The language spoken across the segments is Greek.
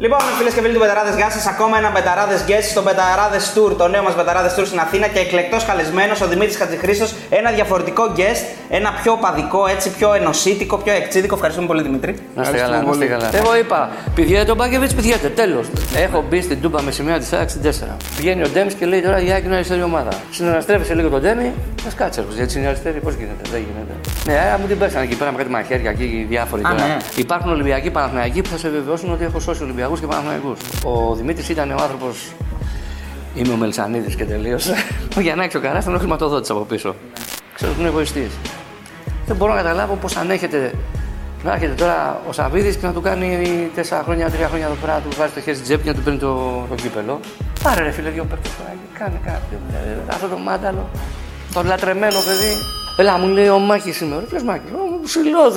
Λοιπόν, φίλες και φίλοι του Μπεταράδε, γεια σας. Ακόμα ένα Μπεταράδε Guest στο Μπεταράδε Tour, το νέο μας Μπεταράδε Tour στην Αθήνα και εκλεκτός καλεσμένος ο Δημήτρης Χατζηχρήστος. Ένα διαφορετικό guest, ένα πιο οπαδικό, έτσι πιο ενωσίτικο, πιο αεκτζίδικο. Ευχαριστούμε πολύ, Δημήτρη. Να είστε καλά, να είστε καλά. Εγώ είπα, πηγαίνετε τον Μπάγεβιτς, πηγαίνετε. Τέλος. Έχω μπει στην τούμπα με σημαία της άξι 4. Πηγαίνει ο Ντέμι και λέει τώρα για είναι αριστερή ομάδα. Συναναστρέφεσαι λίγο τον Ντέμι, μα κάτσε. Γιατί είναι αριστερή, πώς γίνεται, δεν γίνεται. Ναι, μου την πέσανε εκεί πέρα με κάτι μαχαίρια και διάφοροι. Α, ναι. Υπάρχουν Ολυμπιακοί Παναθηναϊκοί που θα σε βεβαιώσουν ότι έχω σώσει Ολυμπιακού και Παναθηναϊκού. Ο Δημήτρης ήταν ο άνθρωπος. Είμαι ο Μελσανίδης και τελείωσε. Ο Γιαννάκης ο Καράς ήταν ο χρηματοδότης από πίσω. Ξέρω ότι είναι εγωιστής. Δεν μπορώ να καταλάβω πώς ανέχεται να έρχεται τώρα ο Σαββίδης και να του κάνει τέσσερα χρόνια, τρία χρόνια εδώ πέρα, να του βάζει το χέρι στην τσέπη και να του παίρνει το, το κύπελο. Πάρε ρε φίλε, δύο παίκτες τώρα, κάνε κάποιο. ε, Αυτό το μάνταλο, το λατρεμένο παιδί. Ελά, μου λέει ο Μάκης σήμερα. Ποιος Μάκης, ο ψηλό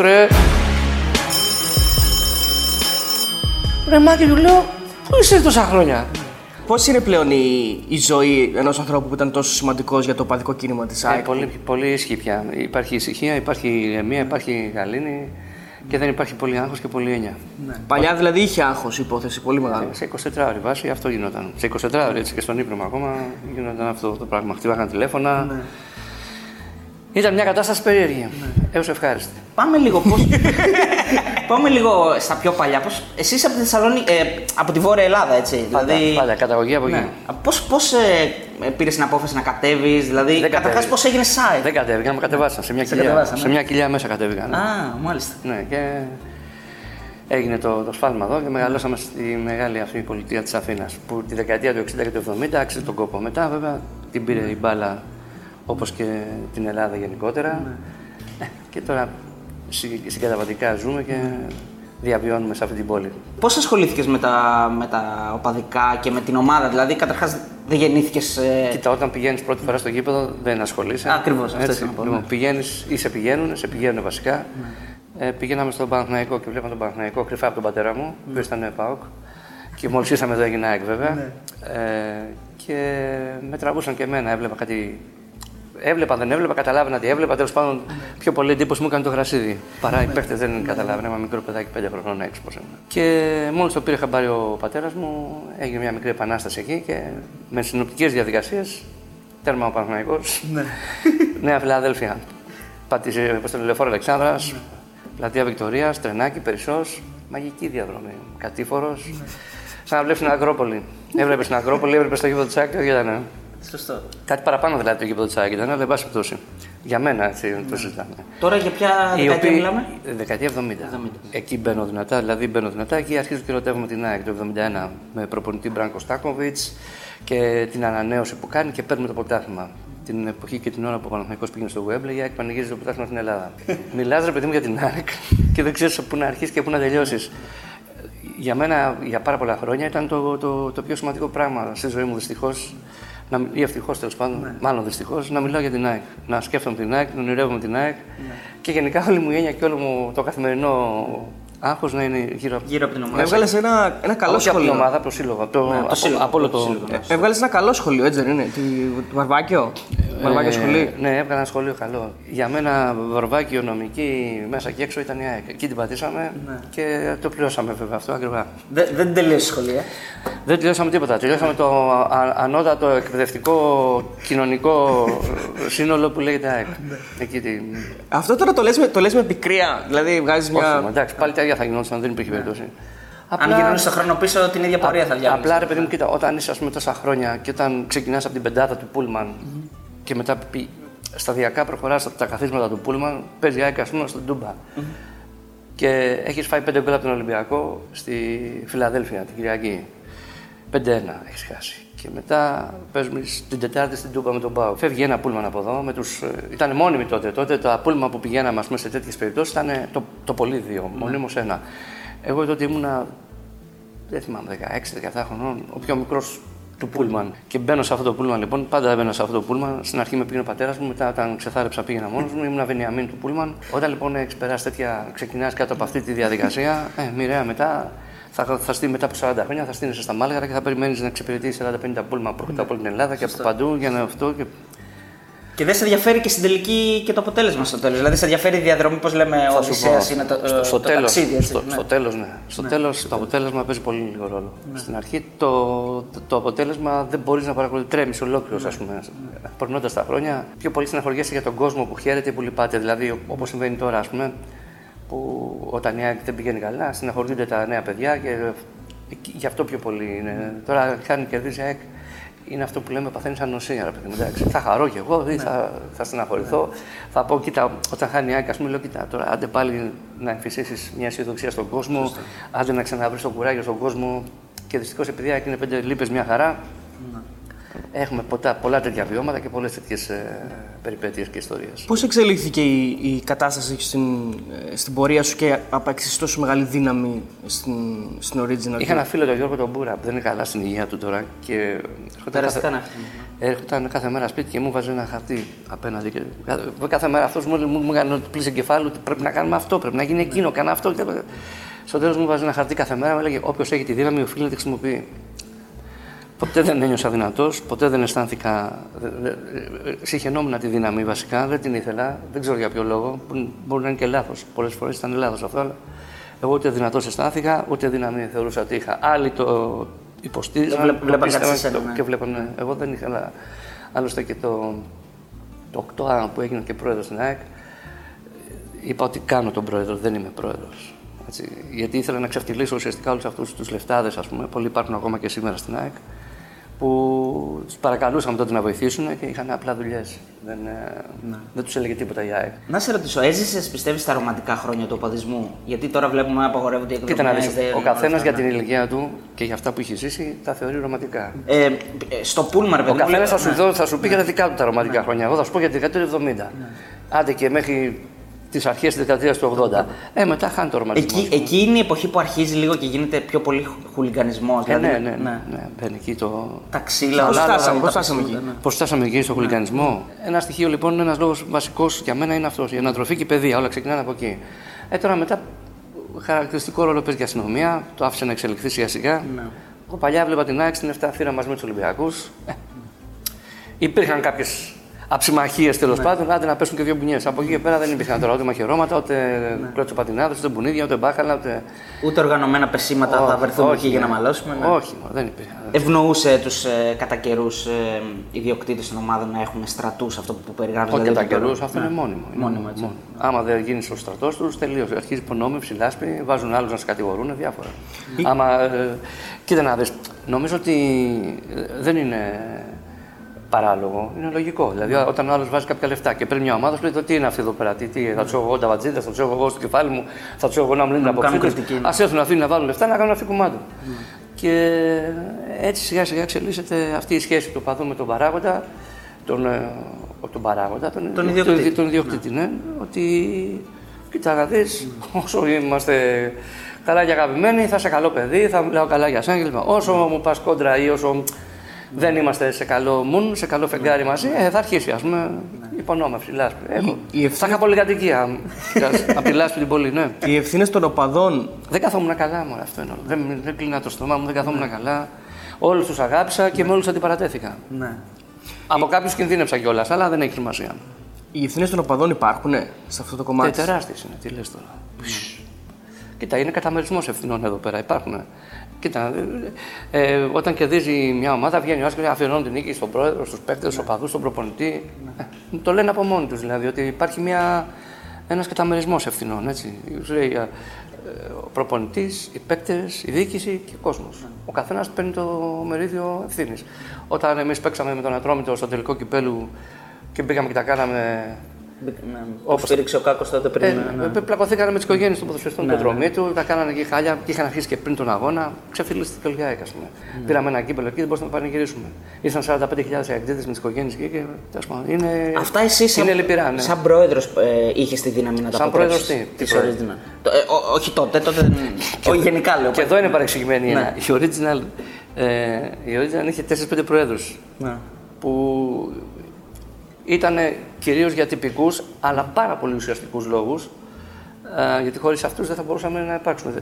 ρε. Ρε Μάκη, του λέω, πού είσαι τόσα χρόνια; Πώς είναι πλέον η, η ζωή ενός ανθρώπου που ήταν τόσο σημαντικός για το παδικό κίνημα της Ε, ΑΕΚ; πολύ, πολύ ισχύει πια. Υπάρχει ησυχία, υπάρχει ηρεμία, υπάρχει γαλήνη και δεν υπάρχει πολύ άγχος και πολύ έννοια. Παλιά δηλαδή είχε άγχος η υπόθεση, πολύ μεγάλο. Σε 24 ώρε βάση αυτό γινόταν. Σε 24 ώρε έτσι και στον ύπνο μου ακόμα γινόταν αυτό το πράγμα. Χτυπάγαν τηλέφωνα. Ήταν μια κατάσταση περίεργη. Έως ευχάριστη. Πάμε λίγο πώς... Πάμε λίγο στα πιο παλιά. Πώς... Εσύ είσαι από τη Θεσσαλονίκη, ε, από τη Βόρεια Ελλάδα, έτσι. Πάντα, δηλαδή... πάντα καταγωγή από εκεί. Ναι. Πώς, πώς ε, πήρες την απόφαση να κατέβεις, δηλαδή Δεν καταρχάς κατέβη. πώς έγινε site; Δεν κατέβηκαν, με κατεβάσαν. Σε μια, Σε κοιλιά, κατεβάσαν, σε ναι. μια κοιλιά μέσα κατέβηκαν. Α, μάλιστα. Ναι, και έγινε το, το σφάλμα εδώ και μεγαλώσαμε στη μεγάλη αυτή πολιτεία της Αθήνας που τη δεκαετία του 60 και του 70 άξιζε τον κόπο. Μετά βέβαια την πήρε η μπάλα όπως και την Ελλάδα γενικότερα Ε, και τώρα συ- συγκαταβατικά ζούμε και διαβιώνουμε σε αυτή την πόλη. Πώς ασχολήθηκες με τα, με τα οπαδικά και με την ομάδα, δηλαδή καταρχάς δεν γεννήθηκες... Ε... Κοίτα, όταν πηγαίνεις πρώτη φορά στο γήπεδο δεν ασχολείσαι. Ακριβώς, αυτό Έτσι. ήθελα να πω, Λοιπόν, ναι. πηγαίνεις ή σε πηγαίνουν, σε πηγαίνουν βασικά. Ε, πηγαίναμε στον Παναθηναϊκό και βλέπαμε τον Παναθηναϊκό κρυφά από τον πατέρα μου, που ήταν ΠΑΟΚ. Και μόλις ήρθαμε εδώ έγινε ΑΕΚ βέβαια. Ε, και με τραβούσαν και εμένα, έβλεπα κάτι. Έβλεπα, δεν έβλεπα, καταλάβαινα τι έβλεπα. Τέλος πάντων, πιο πολύ εντύπωση μου έκανε το γρασίδι. Παρά οι παίχτε δεν καταλάβαινα. Ένα μικρό παιδάκι, πέντε χρονών έξω πώς ήμουν. Και μόλις το πήρε χαμπάρι ο πατέρας μου, έγινε μια μικρή επανάσταση εκεί και με συνοπτικές διαδικασίες τέρμα ο Παναθηναϊκός. Ναι. Νέα Φιλαδέλφια. Πατήσε πώ το λεωφόρο Αλεξάνδρας, πλατεία Βικτωρίας, τρενάκι, περισσός. Μαγική διαδρομή. Κατήφορος. Σαν να βλέπεις την Ακρόπολη. Έβλεπες την Ακρόπολη, έβλεπες το γήπεδο της ΑΕΚ και ήταν. Σωστό. Κάτι παραπάνω δηλαδή το γήπεδο της ΑΕΚ ήταν, αλλά εν πάση περιπτώσει. Για μένα έτσι το συζητάμε. Τώρα για ποια Οι δεκαετία οποίοι- μιλάμε; Δεκαετία 70. Εκεί μπαίνω δυνατά, δηλαδή μπαίνω δυνατά. Εκεί αρχίζω και ερωτεύομαι την ΑΕΚ το 71 με προπονητή Μπράνκο Στάκοβιτς και την ανανέωση που κάνει και παίρνουμε το πρωτάθλημα. Την εποχή και την ώρα που ο Παναθηναϊκός πήγαινε στο Wembley, η ΑΕΚ πανηγύριζε το πρωτάθλημα στην Ελλάδα. Μιλάς ρε παιδί μου για την ΑΕΚ και δεν ξέρεις πού να αρχίσεις και πού να τελειώσεις. Για μένα, για πάρα πολλά χρόνια, ήταν το, το, το πιο σημαντικό πράγμα στη ζωή μου δυστυχώς. Ή ευτυχώς τέλος πάντων, μάλλον δυστυχώς, να μιλάω για την ΑΕΚ. Να σκέφτομαι την ΑΕΚ, να ονειρεύομαι την ΑΕΚ. Και γενικά όλη μου η έννοια και όλο μου το καθημερινό άγχος να είναι γύρω από, Γύρω από την ομάδα. Έβγαλες ένα, ένα καλό Όχι από την σχολείο. ομάδα, από το σύλλογο. Από το, Ναι, από το από, σύλλογο, από όλο από το το. σύλλογο, ναι. Έβγαλες ένα καλό σχολείο, έτσι δεν είναι; Τη, το Βαρβάκιο; Βαρβάκιο Ε, σχολείο. Ναι, έβγαλα ένα σχολείο καλό. Για μένα, βαρβάκιο, νομική, μέσα και έξω ήταν η ΑΕΚ. Εκεί την πατήσαμε Ναι. και το πληρώσαμε βέβαια αυτό ακριβά. Δεν, δεν τελείωσε σχολεία. Δεν τελειώσαμε τίποτα. Τελειώσαμε το α- ανώτατο εκπαιδευτικό κοινωνικό σύνολο που λέγεται ΑΕΚ. Εκεί την... Αυτό τώρα το λες, με, το λες με πικρία. Δηλαδή βγάζεις Όχι, μια. μα εντάξει, πάλι τα ίδια θα γινόταν, δεν υπήρχε περίπτωση. Αν γυρνούσε το χρόνο πίσω, την ίδια πορεία θα διάβαζε. Απλά ρε παιδί μου, κοίτα, όταν είσαι ας πούμε τόσα χρόνια και όταν ξεκινάς από την πεντάδα του Πούλμαν και μετά πη- σταδιακά προχωράς από τα καθίσματα του Πούλμαν, παίζει ΑΕΚ, ας πούμε, στον Τούμπα. Και έχεις φάει πέντε γκολ από τον Ολυμπιακό στη Φιλαδέλφια την Κυριακή. 5-1 έχεις χάσει. Και μετά παίζουμε την Τετάρτη στην Τούμπα με τον Πάο. Φεύγει ένα πούλμαν από εδώ. Με τους, ε, ήταν μόνιμοι τότε. Τότε τα πούλμα που πηγαίναμε ας πούμε, σε τέτοιες περιπτώσεις ήταν το, το πολύ δύο, μονίμως ένα. Εγώ τότε ήμουνα δεν θυμάμαι, 16-17 χρονών, ο πιο μικρός του Πούλμαν. Και μπαίνω σε αυτό το Πούλμαν λοιπόν, πάντα μπαίνω σε αυτό το Πούλμαν. Στην αρχή με πήγαινε ο πατέρας μου, μετά όταν ξεθάρεψα πήγαινα μόνος μου, ήμουν Βενιαμίν του Πούλμαν. Όταν λοιπόν έχεις περάσει τέτοια, ξεκινάς κάτω από αυτή τη διαδικασία, ε, μοιραία μετά θα, θα στείλει μετά από 40 χρόνια, θα στείλει στα Μάλγαρα και θα περιμένεις να εξυπηρετήσει 40-50 Πούλμαν πρόκειται από όλη την Ελλάδα και από παντού για να αυτό. Και... Και δεν σε ενδιαφέρει και στην τελική και το αποτέλεσμα στο τέλος. Δηλαδή, σε ενδιαφέρει η διαδρομή, πώς λέμε, ο Θα σου πω, Οδυσσέας είναι το, στο, ε, στο το τέλος, ταξίδι. Έτσι, στο, ναι. στο τέλος, ναι. Στο τέλος το αποτέλεσμα παίζει πολύ λίγο ρόλο. Στην αρχή το, το αποτέλεσμα δεν μπορείς να παρακολουθείς, τρέμεις ολόκληρος ας πούμε. Περνώντας τα χρόνια, πιο πολύ στεναχωριέσαι για τον κόσμο που χαίρεται ή που λυπάται. Δηλαδή όπως συμβαίνει τώρα ας πούμε, που όταν η ΑΕΚ δεν πηγαίνει καλά, στεναχωρούνται τα νέα παιδιά και εκεί- γι' αυτό πιο πολύ είναι. Τώρα χάνει κερδίζει η ΑΕΚ, είναι αυτό που λέμε παθαίνεις ανοσία. Ρε παιδί μου, εντάξει. Θα χαρώ κι εγώ, ή θα, θα στεναχωρηθώ. Θα πω, κοίτα, όταν χάνει η ΑΕΚ, ας πούμε, λέω, κοίτα, τώρα άντε πάλι να εμφυσίσεις μια αισιοδοξία στον κόσμο, άντε να ξαναβρεις το κουράγιο στον κόσμο. Και δυστυχώς επειδή η ΑΕΚ είναι πέντε λίπε μια χαρά, έχουμε ποτά, πολλά τέτοια βιώματα και πολλές τέτοιες ε, περιπέτειες και ιστορίες. Πώς εξελίχθηκε η, η κατάσταση στην, ε, στην πορεία σου και απέκτησες τόσο μεγάλη δύναμη στην, στην original. Είχα ένα φίλο τον Γιώργο τον Μπούρα που δεν είναι καλά στην υγεία του τώρα και έρχονταν Περαστικά κάθε, είναι αυτό. έρχονταν κάθε μέρα σπίτι και μου βάζει ένα χαρτί απέναντι. Και κάθε, κάθε μέρα αυτός μου, μου, μου έκανε πλήση εγκεφάλου ότι πρέπει να κάνουμε αυτό, πρέπει να γίνει εκείνο, κάνω αυτό. Και... Στο τέλος μου βάζει ένα χαρτί κάθε μέρα, μου έλεγε Όποιος έχει τη δύναμη οφείλει να τη χρησιμοποιεί. Ποτέ δεν ένιωσα δυνατός, ποτέ δεν αισθάνθηκα. δε- δε- ε, Συχαινόμουν τη δύναμη βασικά, δεν την ήθελα, δεν ξέρω για ποιο λόγο. που Μπορεί να είναι και λάθος. Πολλές φορές ήταν λάθος αυτό, αλλά εγώ ούτε δυνατός αισθάνθηκα, ούτε δύναμη θεωρούσα ότι είχα. Άλλοι το υποστήριζαν, Το βλέπ- βλέπαν πίστευαν κάτι σε σένα, το- ναι. και βλέπαν. Εγώ δεν ήθελα. Άλλωστε και το, το 8 που έγινε και πρόεδρος στην ΑΕΚ, είπα ότι κάνω τον πρόεδρο, δεν είμαι πρόεδρος. Γιατί ήθελα να ξεφτυλίσω ουσιαστικά όλους αυτούς τους λεφτάδες, ας πούμε. Πολλοί υπάρχουν ακόμα και σήμερα στην ΑΕΚ, που τους παρακαλούσαμε τότε να βοηθήσουν και είχαν απλά δουλειές. Δεν, ε, δεν τους έλεγε τίποτα η ΑΕΚ. Να σε ρωτήσω, έζησες πιστεύεις στα ρομαντικά χρόνια του οπαδισμού; Γιατί τώρα βλέπουμε να απαγορεύονται οι εκδρομές. Κοίτα να δεις, δεν- ο όλα καθένας αυτά, για ναι. την ηλικία του και για αυτά που έχει ζήσει τα θεωρεί ρομαντικά. Ε, ε, στο πούλμα, ρε Ο παιδί μου, καθένας λέει- θα, σου ναι. δω- θα σου πει για τα δικά του τα ρομαντικά χρόνια. Εγώ θα σου πω για τη δεκαετία του 70. Άντε και μέχρι τις αρχές της δεκαετίας του 80. Ε, μετά χάνει το ρομαντισμό. Εκεί, εκεί είναι η εποχή που αρχίζει λίγο και γίνεται πιο πολύ χουλιγανισμός. Ε, ναι, ναι, ναι, ναι. Μπαίνει εκεί το. Τα ξύλα, Πώς όλα φτάσαμε, όλα πώς τα φτάσαμε πεσούτα, εκεί; ναι. Πώς φτάσαμε εκεί στο χουλιγανισμό; Ένα στοιχείο λοιπόν, ένας λόγος βασικός για μένα είναι αυτός. Η ανατροφή και η παιδεία. Όλα ξεκινάνε από εκεί. Ε, τώρα μετά χαρακτηριστικό ρόλο παίζει και η αστυνομία. Το άφησε να εξελιχθεί σιγά σιγά. Ναι. Εγώ παλιά βλέπα την ΑΕΚ στην 7 θύρα μαζί με τους Ολυμπιακούς. Ε, υπήρχαν κάποιες αψημαχίε τέλος Ναι. πάντων, άντε να πέσουν και δύο μπουνιές. Από εκεί και πέρα δεν υπήρχαν τώρα ούτε μαχαιρώματα, ούτε Ναι. κλώτσο πατινάδε, ούτε μπουνίδια, ούτε μπάχαλα, ούτε. Ούτε οργανωμένα πεσήματα θα Όχι, βρεθούμε όχι, εκεί για να ναι. μαλώσουμε. ναι. Όχι, μα, δεν υπήρχαν. Ευνοούσε τους ε, κατά καιρούς ε, ιδιοκτήτες των ομάδων να έχουν στρατούς, αυτό που περιγράφεις. Όχι δηλαδή, κατά ότι καιρούς, τώρα- αυτό Ναι. είναι μόνιμο. Είναι Μόνιμο, έτσι. Άμα δεν γίνεις ο στρατός τους, τελείωσε. Αρχίζει υπονόμευση, λάσπη, βάζουν άλλους να σε κατηγορούν, διάφορα. Άμα. Ε, κοίτα να δεις, νομίζω ότι ε, δεν είναι παράλογο, είναι λογικό. Δηλαδή, όταν ο άλλος βάζει κάποια λεφτά και παίρνει μια ομάδα, σου λέει το τι είναι αυτή εδώ πέρα, τι, τι θα του έχω εγώ τα βατζίδε, θα του έχω εγώ στο κεφάλι μου, θα του έχω εγώ να μου λένε Να μου κάνουν αποψίδε. κριτική. Α έρθουν αυτοί να βάλουν λεφτά να κάνουν αφήκουμά του. Και έτσι σιγά σιγά εξελίσσεται αυτή η σχέση του παδού με τον παράγοντα, τον, ε, όχι τον παράγοντα, τον, Τον ιδιοκτήτη. τον ιδιοκτήτη, ναι. Ότι κοίτα να δεις, όσο είμαστε καλά και αγαπημένοι, θα είσαι καλό παιδί, θα μιλάω καλά για σένα κλπ. Όσο μου πας κόντρα ή όσο δεν είμαστε σε καλό μουν, σε καλό φεγγάρι μαζί, ε, θα αρχίσει ας πούμε υπονόμευση, λάσπη. Έχω. η Θα είχα πολυκατοικία από τη λάσπη την πόλη, ναι. Και οι ευθύνες των οπαδών Δεν καθόμουν καλά μόνο αυτό είναι. όλο. Δεν, δεν κλείνα το στόμα μου, δεν καθόμουν καλά. Όλους τους αγάπησα και με όλους αντιπαρατέθηκα. Ναι. Από κάποιους κινδύνεψα κιόλας, αλλά δεν έχει σημασία. Οι ευθύνες των οπαδών υπάρχουν σε αυτό το Ε, κομμάτι; τεράστιες είναι, τι λες τώρα. Κοίτα, είναι καταμερισμός ευθυνών εδώ πέρα. Υπάρχουν. Κοίτα, ε, ε, όταν κερδίζει μια ομάδα, βγαίνει ο Άσκος και αφιερώνει την νίκη στον πρόεδρο, στους παίκτες, στους οπαδούς, στον προπονητή. Ε, το λένε από μόνοι τους δηλαδή, ότι υπάρχει μια, ένας καταμερισμός ευθυνών. Έτσι. Σου λέει, ε, ε, ο προπονητής, οι παίκτες, η διοίκηση και ο κόσμος. Ο καθένας παίρνει το μερίδιο ευθύνης. Όταν εμείς παίξαμε με τον Ατρόμητο στο τελικό κυπέλου και πήγαμε και τα κάναμε Ναι. Όπως στήριξε ο Κάκος τότε πριν. ε, ναι, ναι. ε, Πλακωθήκανε με τις οικογένειες των ποδοσφαιριστών του δρομή του, τα κάνανε εκεί χάλια και είχαν αρχίσει και πριν τον αγώνα. Ξεφυλίστηκε όλη η ΑΕΚ, ας πούμε. Πήραμε ένα κύπελο εκεί, δεν μπορούσαμε να πανηγυρίσουμε. Ήρθαν 45.000 αεκτήτε με τις οικογένειες εκεί και τέλος πάντων, είναι. Αυτά εσύ σαν, Είναι λυπηρά, ναι. σαν πρόεδρος ε, είχες τη δύναμη να τα Σαν αποτρέψεις, πρόεδρος τι, τις της πρόεδρος; original. Το- ε, ό- όχι τότε, τότε δεν. όχι γενικά λέω. Και εδώ είναι παρεξηγημένη η Ναι. έννοια. Η original, ε, η original είχε 4-5 προέδρου Ναι. που ήταν κυρίως για τυπικούς αλλά πάρα πολύ ουσιαστικούς λόγους Ε, γιατί χωρίς αυτούς δεν θα μπορούσαμε να υπάρξουμε.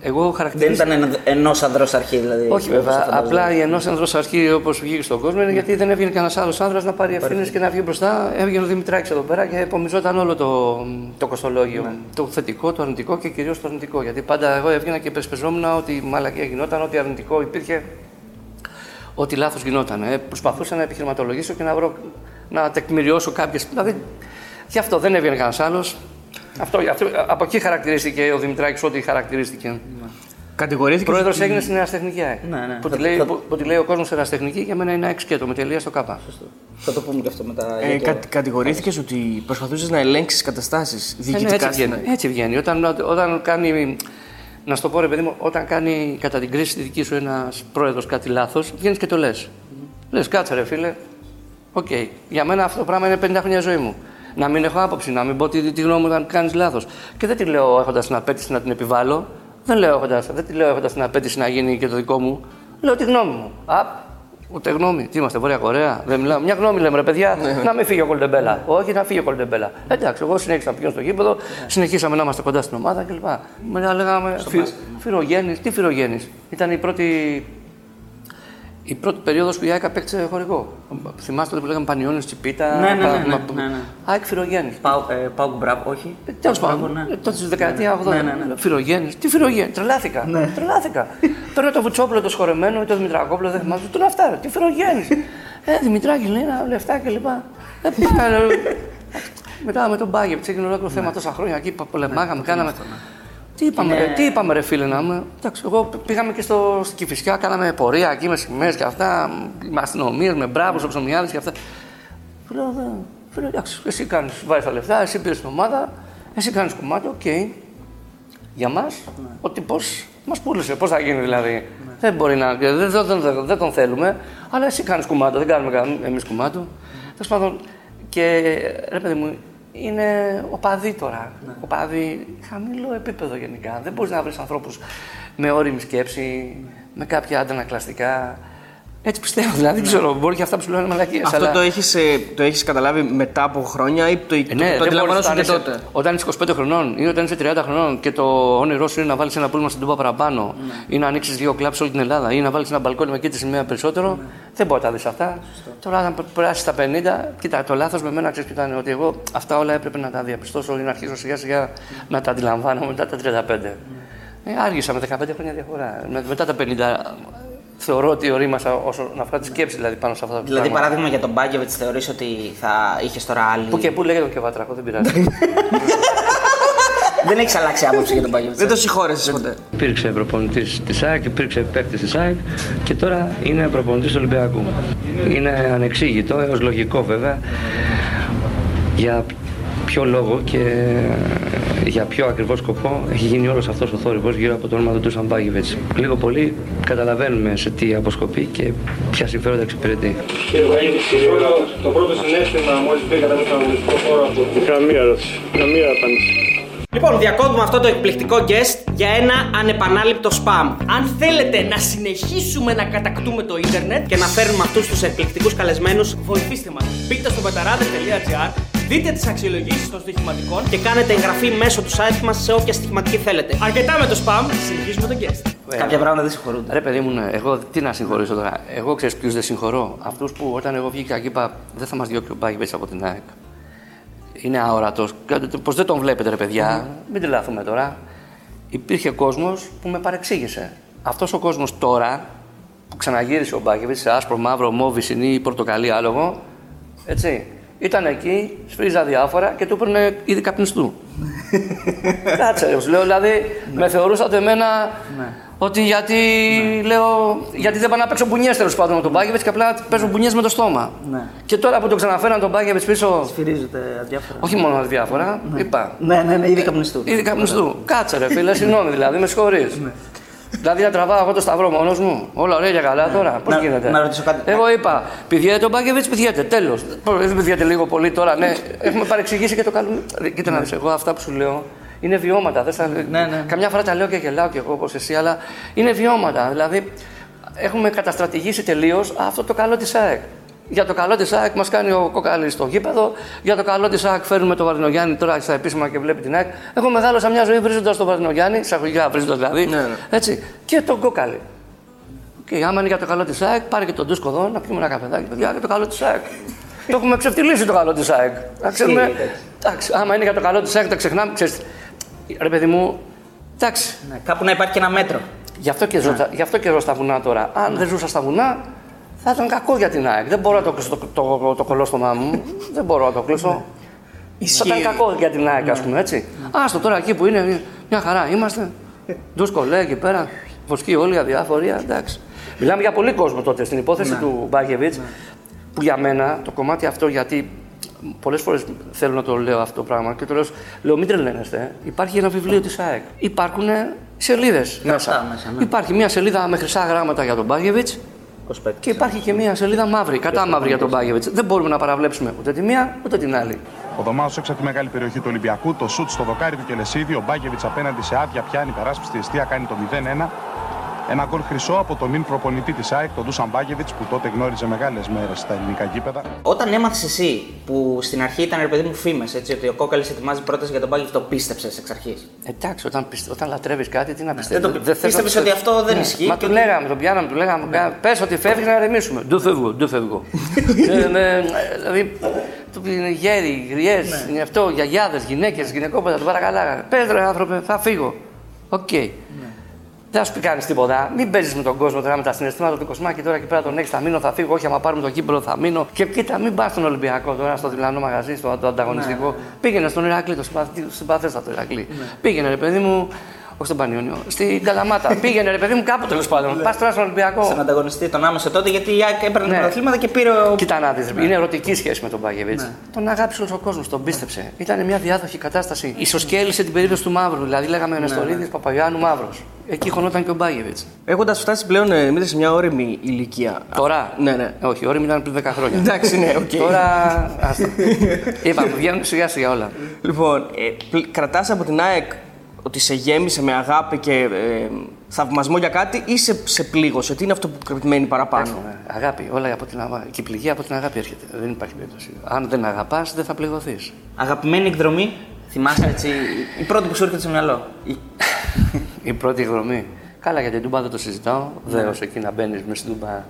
Εγώ Δεν χαρακτηρίζω. ήταν ενός ανδρός αρχή, δηλαδή. Όχι όπως βέβαια. φαντάζομαι. Απλά η ενός ανδρός αρχή όπως βγήκε στον κόσμο είναι γιατί δεν έβγαινε κανένας άλλος άνδρας να πάρει ευθύνες και να βγει μπροστά. Έβγαινε ο Δημητράκης εδώ πέρα και επομιζόταν όλο το, το κοστολόγιο. Το θετικό, το αρνητικό και κυρίως το αρνητικό. Γιατί πάντα εγώ έβγαινα και πεσπεζόμουν ότι μαλακία γινόταν, ότι αρνητικό υπήρχε, ότι λάθος γινόταν. Ε, προσπαθούσα να επιχειρηματολογήσω και να βρω να τεκμηριώσω κάποιες. Δηλαδή, γι' αυτό δεν έβγαινε κανένας άλλος. Αυτό, αυτό, από εκεί χαρακτηρίστηκε ο Δημητράκης ό,τι χαρακτηρίστηκε. Κατηγορήθηκε. Πρόεδρος έγινε στην Εραστεχνική ΑΕΚ. Ναι, ναι. Που, Θα- τη λέει, θα- που, που τη λέει ο κόσμος Εραστεχνική για μένα είναι ΑΕΚ σκέτο με τελεία στο ΚΑΠΑ. Θα το πούμε και αυτό μετά. Ε, για κα, καιρό. κατηγορήθηκες ότι προσπαθούσες να ελέγξεις καταστάσεις Ε, ναι, διοικητικά έτσι, στην βγαίνει, έτσι βγαίνει. Όταν, όταν κάνει. Να σου το πω ρε παιδί μου, όταν κάνει κατά την κρίση τη δική σου ένας πρόεδρος κάτι λάθος, βγαίνεις και το λες. Λες, κάτσε ρε φίλε. Οκ. Για μένα αυτό το πράγμα είναι 50 χρόνια ζωή μου. Να μην έχω άποψη, να μην πω τη, τη γνώμη μου όταν κάνεις λάθος. Και δεν τη λέω έχοντας την απαίτηση να την επιβάλλω. Δεν, λέω έχοντας, δεν τη λέω έχοντας την απαίτηση να γίνει και το δικό μου. Λέω τη γνώμη μου. Απ, ούτε γνώμη. Τι είμαστε, Βόρεια Κορέα; Δεν μιλάω. Μια γνώμη λέμε, ρε παιδιά, να μην φύγει ο Κολτεμπέλα. Όχι, να φύγει ο Κολτεμπέλα. Εντάξει, εγώ συνέχισα να πηγαίνω στο γήπεδο, συνεχίσαμε να είμαστε κοντά στην ομάδα κλπ. Μετά λέγαμε φι, φυρογέννης. Τι φυρογέννης; Ήταν η πρώτη η πρώτη περίοδος που η ΑΕΚ απέκτησε χορηγό. Θυμάστε τότε που λέγαμε Πανιόνιος Τσιπίτα. Ναι, ναι, ναι, πα- ναι, μα- ναι, ναι. ΑΕΚ Φυρογέννη. Πάω, ε, πάω μπράβο, όχι. Τέλος Μπράβο, πάντων, ναι. ε, τότε στη δεκαετία 80. Ναι, ναι, ναι. Φυρογέννη. Τι φυρογέννη, τρελάθηκα. Τρελάθηκα. Παίρνω το Βουτσόπουλο το σχορεμένο ή το Δημητρακόπουλο, δεν θυμάμαι. Του λέω αυτά, ρε, τι φυρογέννης. ε, Δημητράκη λέει ένα λεφτά κλπ. Ε, πήγα, ε, μετά με τον Μπάγεβιτς, έγινε ολόκληρο θέμα τόσα χρόνια εκεί, πολεμάγαμε, κάναμε. Τι είπαμε, ρε, τι είπαμε, ρε φίλε, να είμαι. Εντάξει, εγώ πήγαμε και στο, στην Κηφισιά, κάναμε πορεία εκεί με σημαίες και αυτά, με αστυνομίες, με μπράβους, ο Ψωμιάδης και αυτά. Του λέω, «Δε, φίλε, εντάξει, εσύ κάνεις, βάζεις τα λεφτά, εσύ πήρες την ομάδα, εσύ κάνεις κομμάτι, οκ. Για μας, ο τύπος μας πούλησε. Πώς θα γίνει δηλαδή. Δεν μπορεί να. Δεν, δεν, δεν, δεν τον θέλουμε, αλλά εσύ κάνεις κουμάτο, δεν κάνουμε εμείς κουμάτο. Τέλος πάντων, και ρε παιδί μου, είναι οπαδοί τώρα. Οπαδοί χαμηλό επίπεδο γενικά. Δεν μπορείς να βρεις ανθρώπους με όρημη σκέψη, με κάποια αντανακλαστικά. Έτσι πιστεύω, δηλαδή δεν ξέρω, μπορεί και αυτά που σου λένε είναι μαλακίες, Αυτό αλλά... το έχεις το έχεις καταλάβει μετά από χρόνια ή το, Ε, το, ναι, το δεν αντιλαμβανόσουν και μπορείς όταν τότε; είσαι- Όταν είσαι 25 χρονών ή όταν είσαι 30 χρονών και το όνειρό σου είναι να βάλεις ένα πούλμα στην Τούμπα παραπάνω ή να ανοίξεις δύο κλαμπ σε όλη την Ελλάδα ή να βάλεις ένα μπαλκόνι με κοίτη σημαία περισσότερο, δεν μπορεί να τα δεις αυτά. Τώρα, αν περάσεις τα 50, κοίτα, το λάθος με μένα ξέρεις ποιο ήταν ότι εγώ αυτά όλα έπρεπε να τα διαπιστώσω ή να αρχίσω σιγά σιγά να τα αντιλαμβάνω μετά τα 35. Ε, άργησα με 15 χρόνια διαφορά. Με- Μετά τα 50 θεωρώ ότι ορίμασα όσο να βγάλω τη σκέψη δηλαδή, πάνω σε αυτά τα Δηλαδή, πράγματα. παράδειγμα για τον Μπάγκεβιτς, θεωρείς ότι θα είχες τώρα άλλη. Που και που λέγεται και βατρακό, δεν πειράζει. Δεν έχεις αλλάξει άποψη για τον Μπάγκεβιτς. Δεν το συγχώρεσαι ποτέ. Υπήρξε προπονητής της ΑΕΚ, υπήρξε παίκτης της ΑΕΚ και τώρα είναι προπονητής του Ολυμπιακού. Είναι ανεξήγητο, έως λογικό βέβαια, για ποιο λόγο και για ποιο ακριβώς σκοπό έχει γίνει όλος αυτός ο θόρυβος γύρω από το όνομα του Τούσαν Μπάγεβιτς. Λίγο πολύ καταλαβαίνουμε σε τι αποσκοπεί και ποια συμφέροντα εξυπηρετεί. Κύριε Βαγγέλη, το πρώτο συνέστημα μόλις πήγατε μέσα στον αγωνιστικό χώρο από την Καμία ερώτηση. Καμία απάντηση. Λοιπόν, διακόπτουμε αυτό το εκπληκτικό guest για ένα ανεπανάληπτο spam. Αν θέλετε να συνεχίσουμε να κατακτούμε το ίντερνετ, Και να φέρνουμε αυτούς τους εκπληκτικούς καλεσμένους βοηθήστε μας. Μπείτε στο πεταράδε.gr, δείτε τις αξιολογήσεις των στοιχηματικών και κάνετε εγγραφή μέσω του site μας σε όποια στοιχηματική θέλετε. Αρκετά με το spam, συνεχίζουμε τον guest. Κάποια πράγματα δεν συγχωρούνται. Ρε παιδί μου, ναι, εγώ τι να συγχωρήσω τώρα. Εγώ ξέρεις ποιους δεν συγχωρώ. Αυτούς που όταν εγώ βγήκα και είπα δεν θα μας διώξει ο Μπάγκεβιτ από την ΑΕΚ. Είναι αόρατος. Πω δεν τον βλέπετε, ρε παιδιά. Μην τρελαθούμε τώρα. Υπήρχε κόσμος που με παρεξήγησε. Αυτός ο κόσμος τώρα που ξαναγύρισε ο Μπάγκεβιτ σε άσπρο, μαύρο, μόβι, συνή ή πορτοκαλί άλογο. Έτσι. Ήταν εκεί, σφρίζα διάφορα και του έπαιρνε ήδη καπνιστού. Κάτσε, ρε, σου λέω, δηλαδή με θεωρούσατε εμένα ότι γιατί, λέω, γιατί δεν πάω να παίξω μπουνιές τέλος πάντων με τον Μπάγκεβιτς και απλά παίζω μπουνιές με το στόμα. Ναι. Και τώρα που το ξαναφέραν τον Μπάγκεβιτς πίσω, Σφυρίζονται αδιάφορα. όχι μόνο διάφορα, είπα. Ναι, ναι, ναι, ήδη καπνιστού. Ήδη καπνιστού. Κάτσε ρε φίλε, συγγνώμη δηλαδή, με συγχωρείς. Δηλαδή να τραβάω εγώ το σταυρό μόνος μου. Όλα ωραία και καλά τώρα. Πώς Να- γίνεται; να ρωτήσω κάτι. Εγώ είπα, πηδιέται ο Μπάγκεβιτ, πηδιέται. Τέλος. Δεν πηδιέται λίγο πολύ τώρα. Ναι, έχουμε παρεξηγήσει και το κάνουμε. Κοίτα να δεις, εγώ αυτά που σου λέω είναι βιώματα. Δεν στα... ναι. Καμιά φορά τα λέω και γελάω κι εγώ όπως εσύ, αλλά είναι βιώματα. Δηλαδή έχουμε καταστρατηγήσει τελείως αυτό το καλό της ΑΕΚ. Για το καλό της ΑΕΚ μας κάνει ο Κοκαλή στο γήπεδο. Για το καλό της ΑΕΚ φέρνουμε τον Βαρδινογιάννη τώρα στα επίσημα και βλέπει την ΑΕΚ. Εγώ μεγάλωσα μια ζωή βρίζοντας τον Βαρδινογιάννη, εισαγωγικά βρίζοντας δηλαδή. Ναι, ναι. Έτσι. Και τον Κοκαλή. Και άμα είναι για το καλό της ΑΕΚ, πάρε και τον Τούσκο εδώ να πιούμε ένα καφεδάκι. Παιδιά, για το καλό της ΑΕΚ. το έχουμε ξεφτυλίσει το καλό της ΑΕΚ. Να ξέρουμε. Εντάξει, άμα είναι για το καλό της ΑΕΚ, τα ξεχνάμε. Ξέρεις, ρε παιδί μου, εντάξει. Ναι, κάπου να υπάρχει και ένα μέτρο. Γι' αυτό, και ζω, γι' αυτό και ζω στα βουνά τώρα. Αν δεν ζούσα στα βουνά, θα ήταν κακό για την ΑΕΚ. Δεν μπορώ να το κλείσω το, το, το, το κολόστομά μου. δεν μπορώ να το κλείσω. Θα ήταν κακό για την ΑΕΚ, ας πούμε έτσι. Άστο τώρα εκεί που είναι, μια χαρά είμαστε. Ντούσκο λέει εκεί πέρα, βοσκοί όλοι αδιάφοροι, εντάξει. Μιλάμε για πολύ κόσμο τότε στην υπόθεση του Μπάκεβιτς, που για μένα το κομμάτι αυτό γιατί πολλές φορές θέλω να το λέω αυτό το πράγμα και το λέω, λέω μην τρελαίνεστε. ε. Υπάρχει ένα βιβλίο της ΑΕΚ. Υπάρχουν σελίδες μέσα. μέσα, ναι. Υπάρχει μια σελίδα με χρυσά γράμματα για τον Μπάκεβιτς 25. και υπάρχει και μια σελίδα μαύρη, κατά μαύρη για τον Μπάκεβιτς. Δεν μπορούμε να παραβλέψουμε ούτε τη μία ούτε την άλλη. Ο Δωμάο έξω από τη μεγάλη περιοχή του Ολυμπιακού, το σουτ στο δοκάρι του Κελεσίδη, ο Μπάκεβιτς απέναντι σε άδεια πιάνει περάσπιστη αιστεία, κάνει το 0-1. Ένα γκολ χρυσό από τον νυν προπονητή της ΑΕΚ, τον Ντούσαν Μπάκεβιτ, που τότε γνώριζε μεγάλες μέρες στα ελληνικά γήπεδα. Όταν έμαθες εσύ, που στην αρχή ήταν ρε παιδί μου φήμες, έτσι, ότι ο Κόκαλης ετοιμάζει πρόταση για τον Μπάγκη, το πίστεψες εξ αρχής; Εντάξει, όταν, πιστε... όταν λατρεύεις κάτι, τι να Δεν πιστεύεις. το πίστευε ότι αυτό δεν ισχύει. Ναι. Μα και του ότι- λέγαμε, τον πιάναμε, του λέγαμε, πε ότι φεύγει να ρεμίσουμε. Ντου φεύγω, ντου φεύγω. Ε, με- Δηλαδή, του είναι γέροι, γριές, είναι αυτό, γιαγιάδες, γυναίκες, γυναικόπαιδα, του παρακαλάγανε. Πες ρε άνθρωπε, θα φύγω. Οκ. Δεν θα σου πει κανείς τίποτα. Μην παίζεις με τον κόσμο τώρα με τα συναισθήματα του κοσμάκη τώρα και πέρα τον έχει. Θα μείνω, θα φύγω. Όχι, άμα πάρουμε το κύπελο θα μείνω. Και κοίτα, μην πας στον Ολυμπιακό τώρα, στο διπλανό μαγαζί, στο το ανταγωνιστικό. Πήγαινε στον Ηρακλή, το συμπαθ- συμπαθέστατο Ηρακλή. Πήγαινε, ρε παιδί μου, όχι στον Πανιόνιο, στην Καλαμάτα. Πήγαινε, ρε παιδί μου, κάπου τέλος πάντων. Πας τώρα στον Ολυμπιακό. Στον ανταγωνιστή τον άμεσο τότε γιατί η ΑΕΚ έπαιρνε Ναι. τα πρωταθλήματα και πήρε ο. Κοίτα να δεις, είναι ερωτική σχέση με τον Μπάγεβιτς. Τον αγάπησε όλος ο κόσμος, τον πίστεψε. Ήταν μια διάδοχη κατάσταση. Ισοσκέλησε την περίπτωση του Μαύρου. Δηλαδή, λέγαμε ο Νεστορίδης Παπαγιάννου Μαύρος. Εκεί χωνόταν και ο Μπάγεβιτς. Έχοντας φτάσει πλέον ε, Δημήτρη, σε μια ώριμη ηλικία. Τώρα; Ναι, ναι. Όχι, η ώριμη ήταν πριν 10 χρόνια. Εντάξει, ναι, οκ. Τώρα. άστα. Είπαμε, βγαίνουν σιγά σιγά όλα. Λοιπόν, ε, κρατάς από την ΑΕΚ ότι σε γέμισε με αγάπη και ε, θαυμασμό για κάτι ή σε, σε πλήγωσε; Τι είναι αυτό που μένει παραπάνω; Ε, Αγάπη, όλα από την αγάπη. Και η πληγή από την αγάπη έρχεται. Δεν υπάρχει περίπτωση. Αν δεν αγαπάς, δεν θα πληγωθείς. Αγαπημένη εκδρομή, θυμάσαι έτσι, η πρώτη που σου έρχεται στο μυαλό; Η- Η πρώτη εκδρομή. Καλά, για την Τούμπα δεν το συζητάω. Δέο εκεί να μπαίνεις μες στην Τούμπα.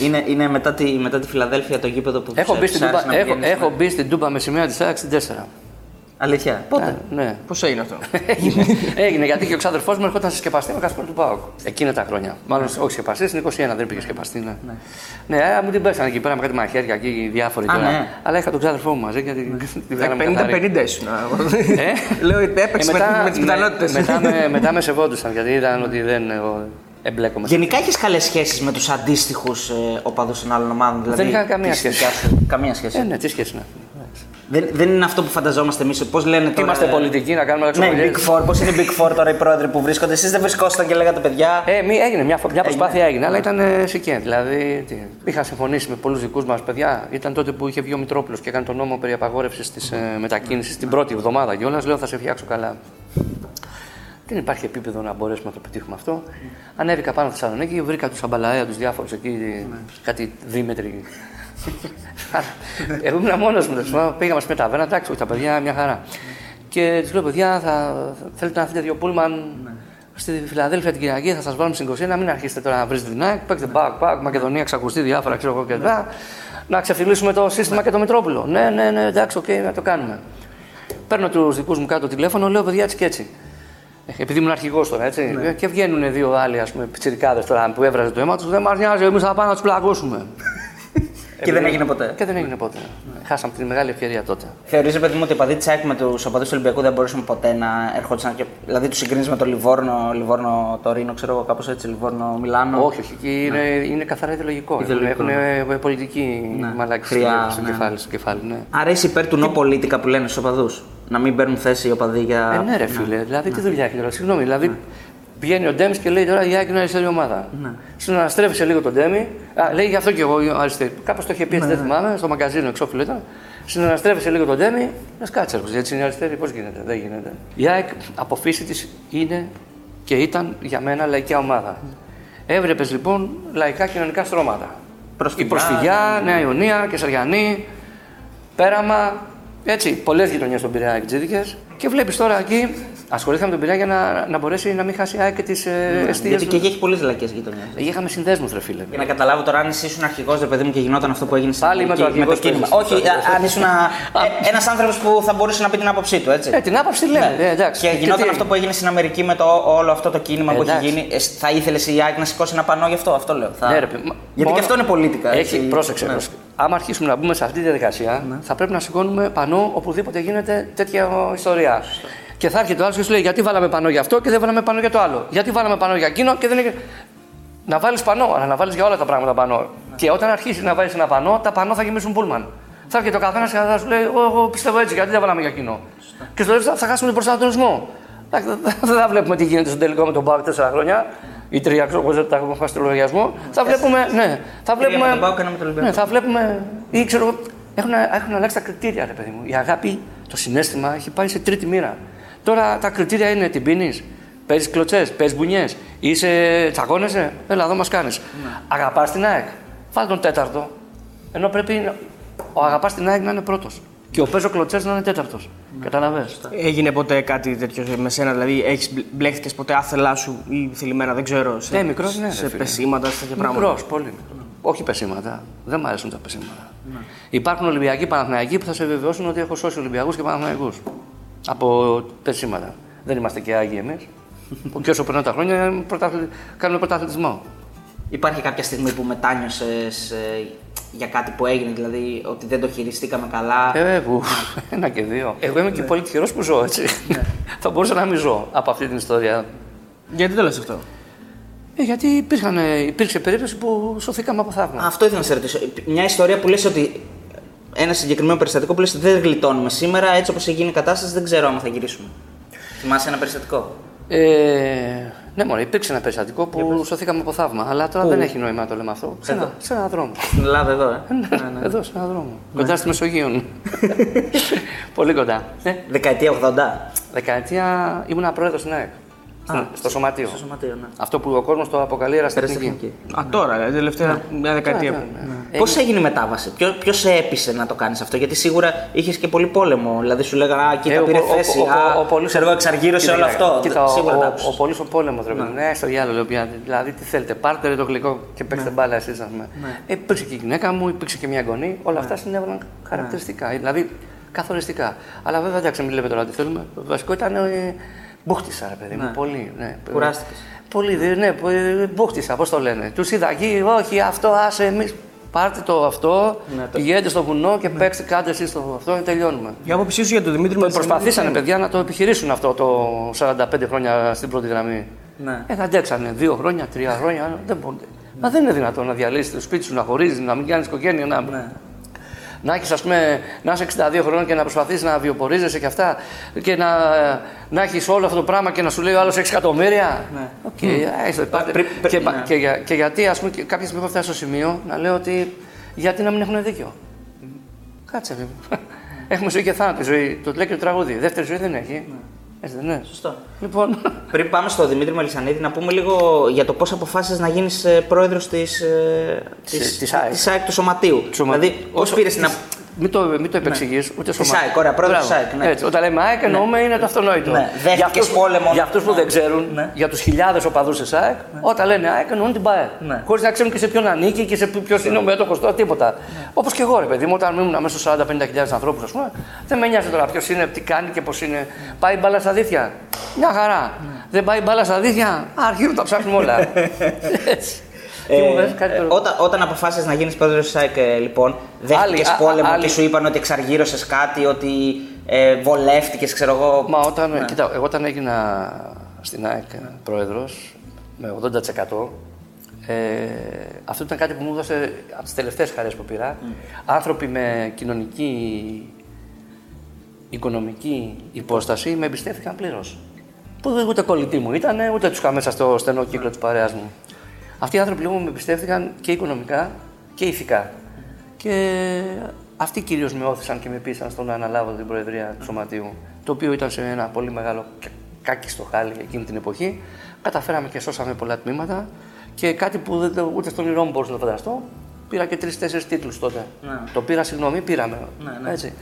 Είναι, είναι μετά, τη, μετά τη Φιλαδέλφια το γήπεδο που Έχω σου- μπει σου στην άρεσε Τούμπα, να έχω, πηγαίνεις, έχω ναι. μπει στην Τούμπα με σημαία της ΑΕΚ στην 4. Αλήθεια. Πότε; Ε, ναι. Πώ έγινε αυτό; Έγινε, έγινε γιατί και ο ξάδερφός μου ερχόταν συσκεπαστή με κασπορ του Πάοκ. Εκείνα τα χρόνια. Μάλλον όχι σκεπαστή, στην 21 δεν πήγε σκεπαστή. Ναι, ναι. ε, μου την πέσανε εκεί πέρα με κάτι μαχαίρια εκεί διάφοροι Α, τώρα. ναι. Αλλά είχα τον ξάδερφό μου μαζί γιατί τη βγάλαμε καθαρή. 50-50 ήσουν. Ε; Λέω ότι έπαιξε με, μετά, με τις με- πιθανότητες. μετά, με, μετά με σεβόντουσαν γιατί είδαν ότι δεν εγώ, εμπλέκομαι. Γενικά έχεις καλές σχέσεις με τους αντίστοιχους ε, οπαδούς των άλλων ομάδων. Δηλαδή, είχα καμία της σχέση. δικιάς σου; Καμία σχέση. Ε, ναι, τι σχέση είναι. Δεν, δεν είναι αυτό που φανταζόμαστε εμείς. Πώς λένε Τι τώρα. είμαστε ε, πολιτικοί να κάνουμε Ναι, λεξοπολίες. Big Four. Πώς είναι Big Four τώρα οι πρόεδροι που βρίσκονται. Εσείς δεν βρισκόσασταν και λέγατε παιδιά. Ε, μη, έγινε μια, φο- μια προσπάθεια έγινε, αλλά ήταν ε, σικέ. Δηλαδή, τι, είχα συμφωνήσει με πολλούς δικούς μας παιδιά. Ήταν τότε που είχε βγει ο Μητρόπουλος και έκανε τον νόμο περί απαγόρευσης της ε, μετακίνησης την πρώτη εβδομάδα κιόλας. Λέω θα σε φτιάξω καλά. Δεν υπάρχει επίπεδο να μπορέσουμε να το πετύχουμε αυτό. Ανέβηκα πάνω στη Θεσσαλονίκη, βρήκα τους αμπαλαέα, τους διάφορους εκεί, κάτι δίμετροι. Εγώ ήμουν μόνος μου. τέλος πάντων. Πήγαμε στη μεταβέρα, εντάξει, όχι τα παιδιά, μια χαρά. Και τους λέω, παιδιά, θα, θα θέλετε να φύγετε δύο πούλμαν στη Φιλαδέλφια την Κυριακή, θα σας βάλουμε στην 21, μην αρχίσετε τώρα να βρίζετε την ΑΕΚ, πείτε ΠΑΟΚ, ΠΑΟΚ, Μακεδονία ξακουστή διάφορα, ξέρω εγώ και τα. Να ξεφτιλίσουμε το σύστημα και το Μητρόπουλο. Ναι, ναι, ναι, εντάξει, οκ, να το κάνουμε. Παίρνω τους δικούς μου κάτω τηλέφωνο, λέω παιδιά έτσι και έτσι. Ε, Επειδή ήμουν αρχηγός τώρα, έτσι. Και βγαίνουν δύο άλλοι, ας πούμε, πιτσιρικάδες τώρα που έβραζε το αίμα τους. Δεν μας νοιάζει, εμείς θα πάμε να τους πλακώσουμε. Και δεν έγινε ποτέ. Και δεν έγινε ποτέ. Χάσαμε τη μεγάλη ευκαιρία τότε. Θεωρείς, παιδί μου, ότι οι οπαδοί τη ΑΕΚ με τους οπαδούς του Ολυμπιακού δεν μπορούσαν ποτέ να ερχόντουσαν. Και... Δηλαδή, τους συγκρίνεις με το Λιβόρνο, Λιβόρνο Τωρίνο, ξέρω εγώ, κάπως έτσι, Λιβόρνο Μιλάνο; Όχι, όχι. εκεί Είναι, είναι καθαρά ιδεολογικό. Ιδεολογικό. Έχουν ε, πολιτική Ναι. μαλάκη Χρειά, στο, ναι. κεφάλι, στο κεφάλι. Ναι. Άρα είσαι υπέρ του νο πολίτικα που λένε στους οπαδούς. Να μην παίρνουν θέση οι οπαδοί για. Ε, ναι, ρε φίλε, δηλαδή τι δουλειά έχει τώρα. Συγγνώμη, δηλαδή πηγαίνει ο Ντέμις και λέει τώρα η Άκη είναι αριστερή ομάδα. Ναι. Συναναστρέφει λίγο τον Ντέμι. Α, λέει γι' αυτό και εγώ αριστερή. Κάπως το είχε πει, έτσι, δεν θυμάμαι, στο μαγκαζίνο εξώφυλλο ήταν. Συναναστρέφει λίγο τον Ντέμι, να σκάτσε. ρε, Έτσι είναι αριστερή, πώς γίνεται. Δεν γίνεται. Η ΑΕΚ από φύση της είναι και ήταν για μένα λαϊκή ομάδα. Έβλεπε λοιπόν λαϊκά κοινωνικά στρώματα. Προσφυγιά. Η Προσφυγιά, Νέα Ιωνία, Κεσαριανή, Πέραμα. Έτσι, πολλές γειτονιές στον Πειραιά εκτζίδικε. Και βλέπεις τώρα εκεί, ασχολήθηκαν με τον Πειραιά για να, να μπορέσει να μην χάσει η ΑΕΚ και τις ε, αιστείες. Γιατί και εκεί έχει πολλές λαϊκέ γειτονιέ. Είχαμε συνδέσμους, ρε φίλε. Για να καταλάβω τώρα, αν εσύ ήσουν αρχηγός, ρε παιδί μου, και γινόταν αυτό που έγινε στην Πάλι είμαι το Αμερική, αρχηγός το κίνημα. που Όχι, έχεις. α- αν ήσουν ένας άνθρωπος που θα μπορούσε να πει την άποψή του, έτσι. Ε, την άποψη λέμε. Ε, εντάξει. Και γινόταν τι- αυτό που έγινε στην Αμερική με το, όλο αυτό το κίνημα που έχει Εντάξει. γίνει. Ε, θα ήθελες η ΑΕΚ να σηκώσει ένα πανό γι' αυτό, αυτό λέω. Θα... Ναι, ρε, παιδί, μα- Γιατί μόνο- και αυτό είναι πολίτικα. Έχει, έτσι. πρόσεξε. Ναι. πρόσεξε. Άμα αρχίσουμε να μπούμε σε αυτή τη διαδικασία, θα πρέπει να σηκώνουμε πανό οπουδήποτε γίνεται τέτοια ιστορία. Και θα έρχεται ο άλλος και σου λέει: Γιατί βάλαμε πανό για αυτό και δεν βάλαμε πανό για το άλλο; Γιατί βάλαμε πανό για εκείνο και δεν έγινε. Να βάλεις πανό, αλλά να βάλεις για όλα τα πράγματα πανό. Και όταν αρχίσει να βάλεις ένα πανό, τα πανό θα γεμίσουν πούλμαν. Θα έρχεται ο καθένας και θα σου λέει: Εγώ εγώ πιστεύω έτσι, γιατί δεν βάλαμε για εκείνο; Και στο δεύτερο θα χάσουμε τον προσανατολισμό. Εντάξει, Δεν δεν θα βλέπουμε τι γίνεται στο τελικό με τον Πάο τέσσερα χρόνια ή τρία, ξέρω εγώ, δεν τα έχουμε χάσει το λογαριασμό. Θα βλέπουμε, ναι, θα Τρία βλέπουμε. με τον ΠΑΟΚ και ένα με τον Ολυμπιακό. Ναι, θα βλέπουμε. ή ξέρω εγώ, έχουν, έχουν αλλάξει τα κριτήρια, ρε παιδί μου. Η αγάπη, το συνέστημα έχει πάει σε τρίτη μοίρα. Τώρα τα κριτήρια είναι την πίνεις, παίζεις κλωτσές, παίζεις μπουνιές, είσαι τσακώνεσαι, έλα εδώ μας κάνεις. Ναι. Αγαπάς την ΑΕΚ, βάλει τον τέταρτο. Ενώ πρέπει να- ο αγαπάς την ΑΕΚ να είναι πρώτος. Και ο παίζω κλωτσές να είναι τέταρτος. Ναι. Καταλαβες; Έγινε ποτέ κάτι τέτοιο με σένα, δηλαδή έχεις μπλέχτηκες ποτέ άθελά σου ή θελημένα, δεν ξέρω. Σε, Ναι, μικρός, ναι, ρε Σε φίλε. πεσήματα, σε τέτοια πράγματα; Μικρός, πολύ μικρός. Όχι πεσήματα. Δεν μου αρέσουν τα πεσήματα. Υπάρχουν Ολυμπιακοί Παναθηναϊκοί που θα σε βεβαιώσουν ότι έχω σώσει Ολυμπιακούς και Παναθηναϊκούς Από πεσήματα. Δεν είμαστε και άγιοι εμείς. και όσο περνάνε τα χρόνια πρωταθλη... κάνουμε πρωταθλητισμό. Υπάρχει κάποια στιγμή που μετάνιωσες για κάτι που έγινε, δηλαδή ότι δεν το χειριστήκαμε καλά; Ε, που, ένα και δύο. Εγώ είμαι και πολύ τυχερό που ζω έτσι. θα μπορούσα να μην ζω από αυτή την ιστορία. Γιατί το λες αυτό; Ε, γιατί υπήρχαν, υπήρξε περίπτωση που σωθήκαμε από θαύμα. Αυτό ήθελα να σε ρωτήσω. Μια ιστορία που λες ότι ένα συγκεκριμένο περιστατικό που λες ότι δεν γλιτώνουμε σήμερα, έτσι όπως έχει γίνει η κατάσταση, δεν ξέρω αν θα γυρίσουμε. Θυμάσαι ένα περιστατικό; Ε, ναι, μωρέ, υπήρξε ένα περιστατικό που σωθήκαμε από θαύμα. Αλλά τώρα Πού; δεν έχει νόημα να το λέμε αυτό. Σε ένα, σε ένα δρόμο. Στην Ελλάδα εδώ, ε. Ναι, Εδώ, σε ένα δρόμο. Κοντά στη Μεσογείο. Πολύ κοντά. Ε, Δεκαετία 80. δεκαετία ήμουν πρόεδρος στην ΑΕΚ. Στο, στο σωματείο. Στο σωματείο, ναι. Αυτό που ο κόσμος το αποκαλεί ερασιτεχνική. Περιστατική. Α, τώρα, δηλαδή, τελευταία μια δεκαετία. Ναι, που- ναι, ναι. Πώς έγινε η μετάβαση, Ποιο σε έπεισε να το κάνεις αυτό, Γιατί σίγουρα είχες και πολύ πόλεμο. Δηλαδή σου λέγανε Α, κοίτα, Ε, ο- πήρε ο- ο- θέση. ο- Α, ο- ο Πολύς- ξέρω εγώ, εξαργύρωσε Κοίτα, όλο κοίτα, αυτό. Κοίτα, ο, σίγουρα ο, τα ο, άκουσες. πολύς ο πόλεμος, ρε παιδί μου. Ναι, στο διάλογο, λέω πια. Δηλαδή, τι θέλετε, πάρτε ρε το γλυκό και παίξτε μπάλα εσείς, ας πούμε. Ε, υπήρξε και η γυναίκα μου, υπήρξε και μια γονή. Όλα αυτά συνέβαλαν χαρακτηριστικά. Δηλαδή, καθοριστικά. Αλλά βέβαια, εντάξει, μην λέμε τώρα τι θέλουμε. Το βασικό ήταν. Ε, μπούχτισα, ρε παιδί μου. Πολύ. Ναι. Κουράστηκες. Πολύ, δε- ναι, πο- ε, μπούχτισα, πώς το λένε. Τους είδα εκεί, όχι, αυτό, άσε εμεί. Πάρτε το αυτό, πηγαίνετε στο βουνό και παίξτε, κάντε εσείς το αυτό και τελειώνουμε. Η άποψή σου για τον Δημήτρη Μελισανίδη Προσπαθήσανε ποια είναι; παιδιά να το επιχειρήσουν αυτό το 45 χρόνια στην πρώτη γραμμή. Ναι. Ε, θα αντέξανε δύο χρόνια, τρία χρόνια. Δεν μπορούν. Μα δεν είναι δυνατόν να διαλύσεις το σπίτι σου, να χωρίζεις, να μην κάνεις οικογένεια. Να, Ναι. Να έχεις, ας πούμε, να είσαι 62 χρόνια και να προσπαθείς να βιοπορίζεσαι και αυτά. Και να, να έχεις όλο αυτό το πράγμα και να σου λέει ο άλλος 6 εκατομμύρια. Ναι. Οκ, έστω, πάτε. Πρι- πρι- και, ναι. και, για- και γιατί, ας πούμε, και κάποια στιγμή έχω φτάσει στο σημείο να λέω ότι γιατί να μην έχουν δίκιο. Κάτσε, βέβαια. Έχουμε ζωή και θάνατο. Η ζωή, το λέει και το τραγούδι. Δεύτερη ζωή δεν έχει. Έτσι δεν είναι. Σωστό. Λοιπόν, Πριν πάμε στο Δημήτρη Μελισανίδη, να πούμε λίγο για το πώς αποφάσισες να γίνεις πρόεδρος της Της- της ΑΕΚ. της ΑΕΚ του Σωματείου. Δηλαδή, πώς Όσο- πήρες την. Της- Μην το, μην το επεξηγείς, ούτε Της σωμά. ΑΕΚ, ωραία, πρόεδρος της Μπράβο. ΑΕΚ, ναι. Έτσι, όταν λέμε ΑΕΚ εννοούμε είναι το αυτονόητο. Ναι, δέχτηκες Για αυτούς, πόλεμο. για αυτούς που Ναι. δεν ξέρουν, Ναι. για τους χιλιάδες οπαδούς της ΑΕΚ, όταν λένε ΑΕΚ εννοούν την ΠΑΕ. Ναι. Χωρίς να ξέρουν και σε ποιον ανήκει και σε ποιο είναι ο μέτοχος τώρα, τίποτα. Όπως και εγώ ρε παιδί μου, όταν ήμουν μέσα στους 40-50 ανθρώπους, ας πούμε, δεν με νοιάζει τώρα ποιος είναι, τι κάνει και πώς είναι. Πάει μπάλα στα δίθια. Μια χαρά. Δεν πάει μπάλα στα δίθια, αρχίζουν τα ψάχνουμε όλα. Έτσι. Τι μου λες, κάτι Ε, το- όταν, όταν αποφάσισες να γίνεις πρόεδρος της ΑΕΚ, ε, λοιπόν, δέχτηκες Άλλη- α- πόλεμο άλλη- και σου είπαν ότι εξαργύρωσες κάτι, ότι ε, βολεύτηκες, ξέρω εγώ. Μα όταν, Ναι. κοίτα, εγώ όταν έγινα στην ΑΕΚ πρόεδρος με 80% ε, αυτό ήταν κάτι που μου έδωσε από τις τελευταίες χαρές που πήρα. Άνθρωποι με κοινωνική, οικονομική υπόσταση με εμπιστεύτηκαν πλήρως. Που δεν- ούτε κολλητοί μου ήταν, ούτε τους είχα μέσα στο στενό κύκλο της παρέας μου. Αυτοί οι άνθρωποι λοιπόν με εμπιστεύτηκαν και οικονομικά και ηθικά. Και αυτοί κυρίως με όθησαν και με πείσαν στο να αναλάβω την Προεδρία του Σωματείου, το οποίο ήταν σε ένα πολύ μεγάλο κα- κάκι στο χάλι εκείνη την εποχή. Καταφέραμε και σώσαμε πολλά τμήματα και κάτι που δεν, το- ούτε στον όνειρό μου μπορούσα να το φανταστώ, Πήρα και τρει-τέσσερι τίτλους τότε. Ναι. Το πήρα, συγγνώμη, πήραμε. Ναι, ναι. Έτσι.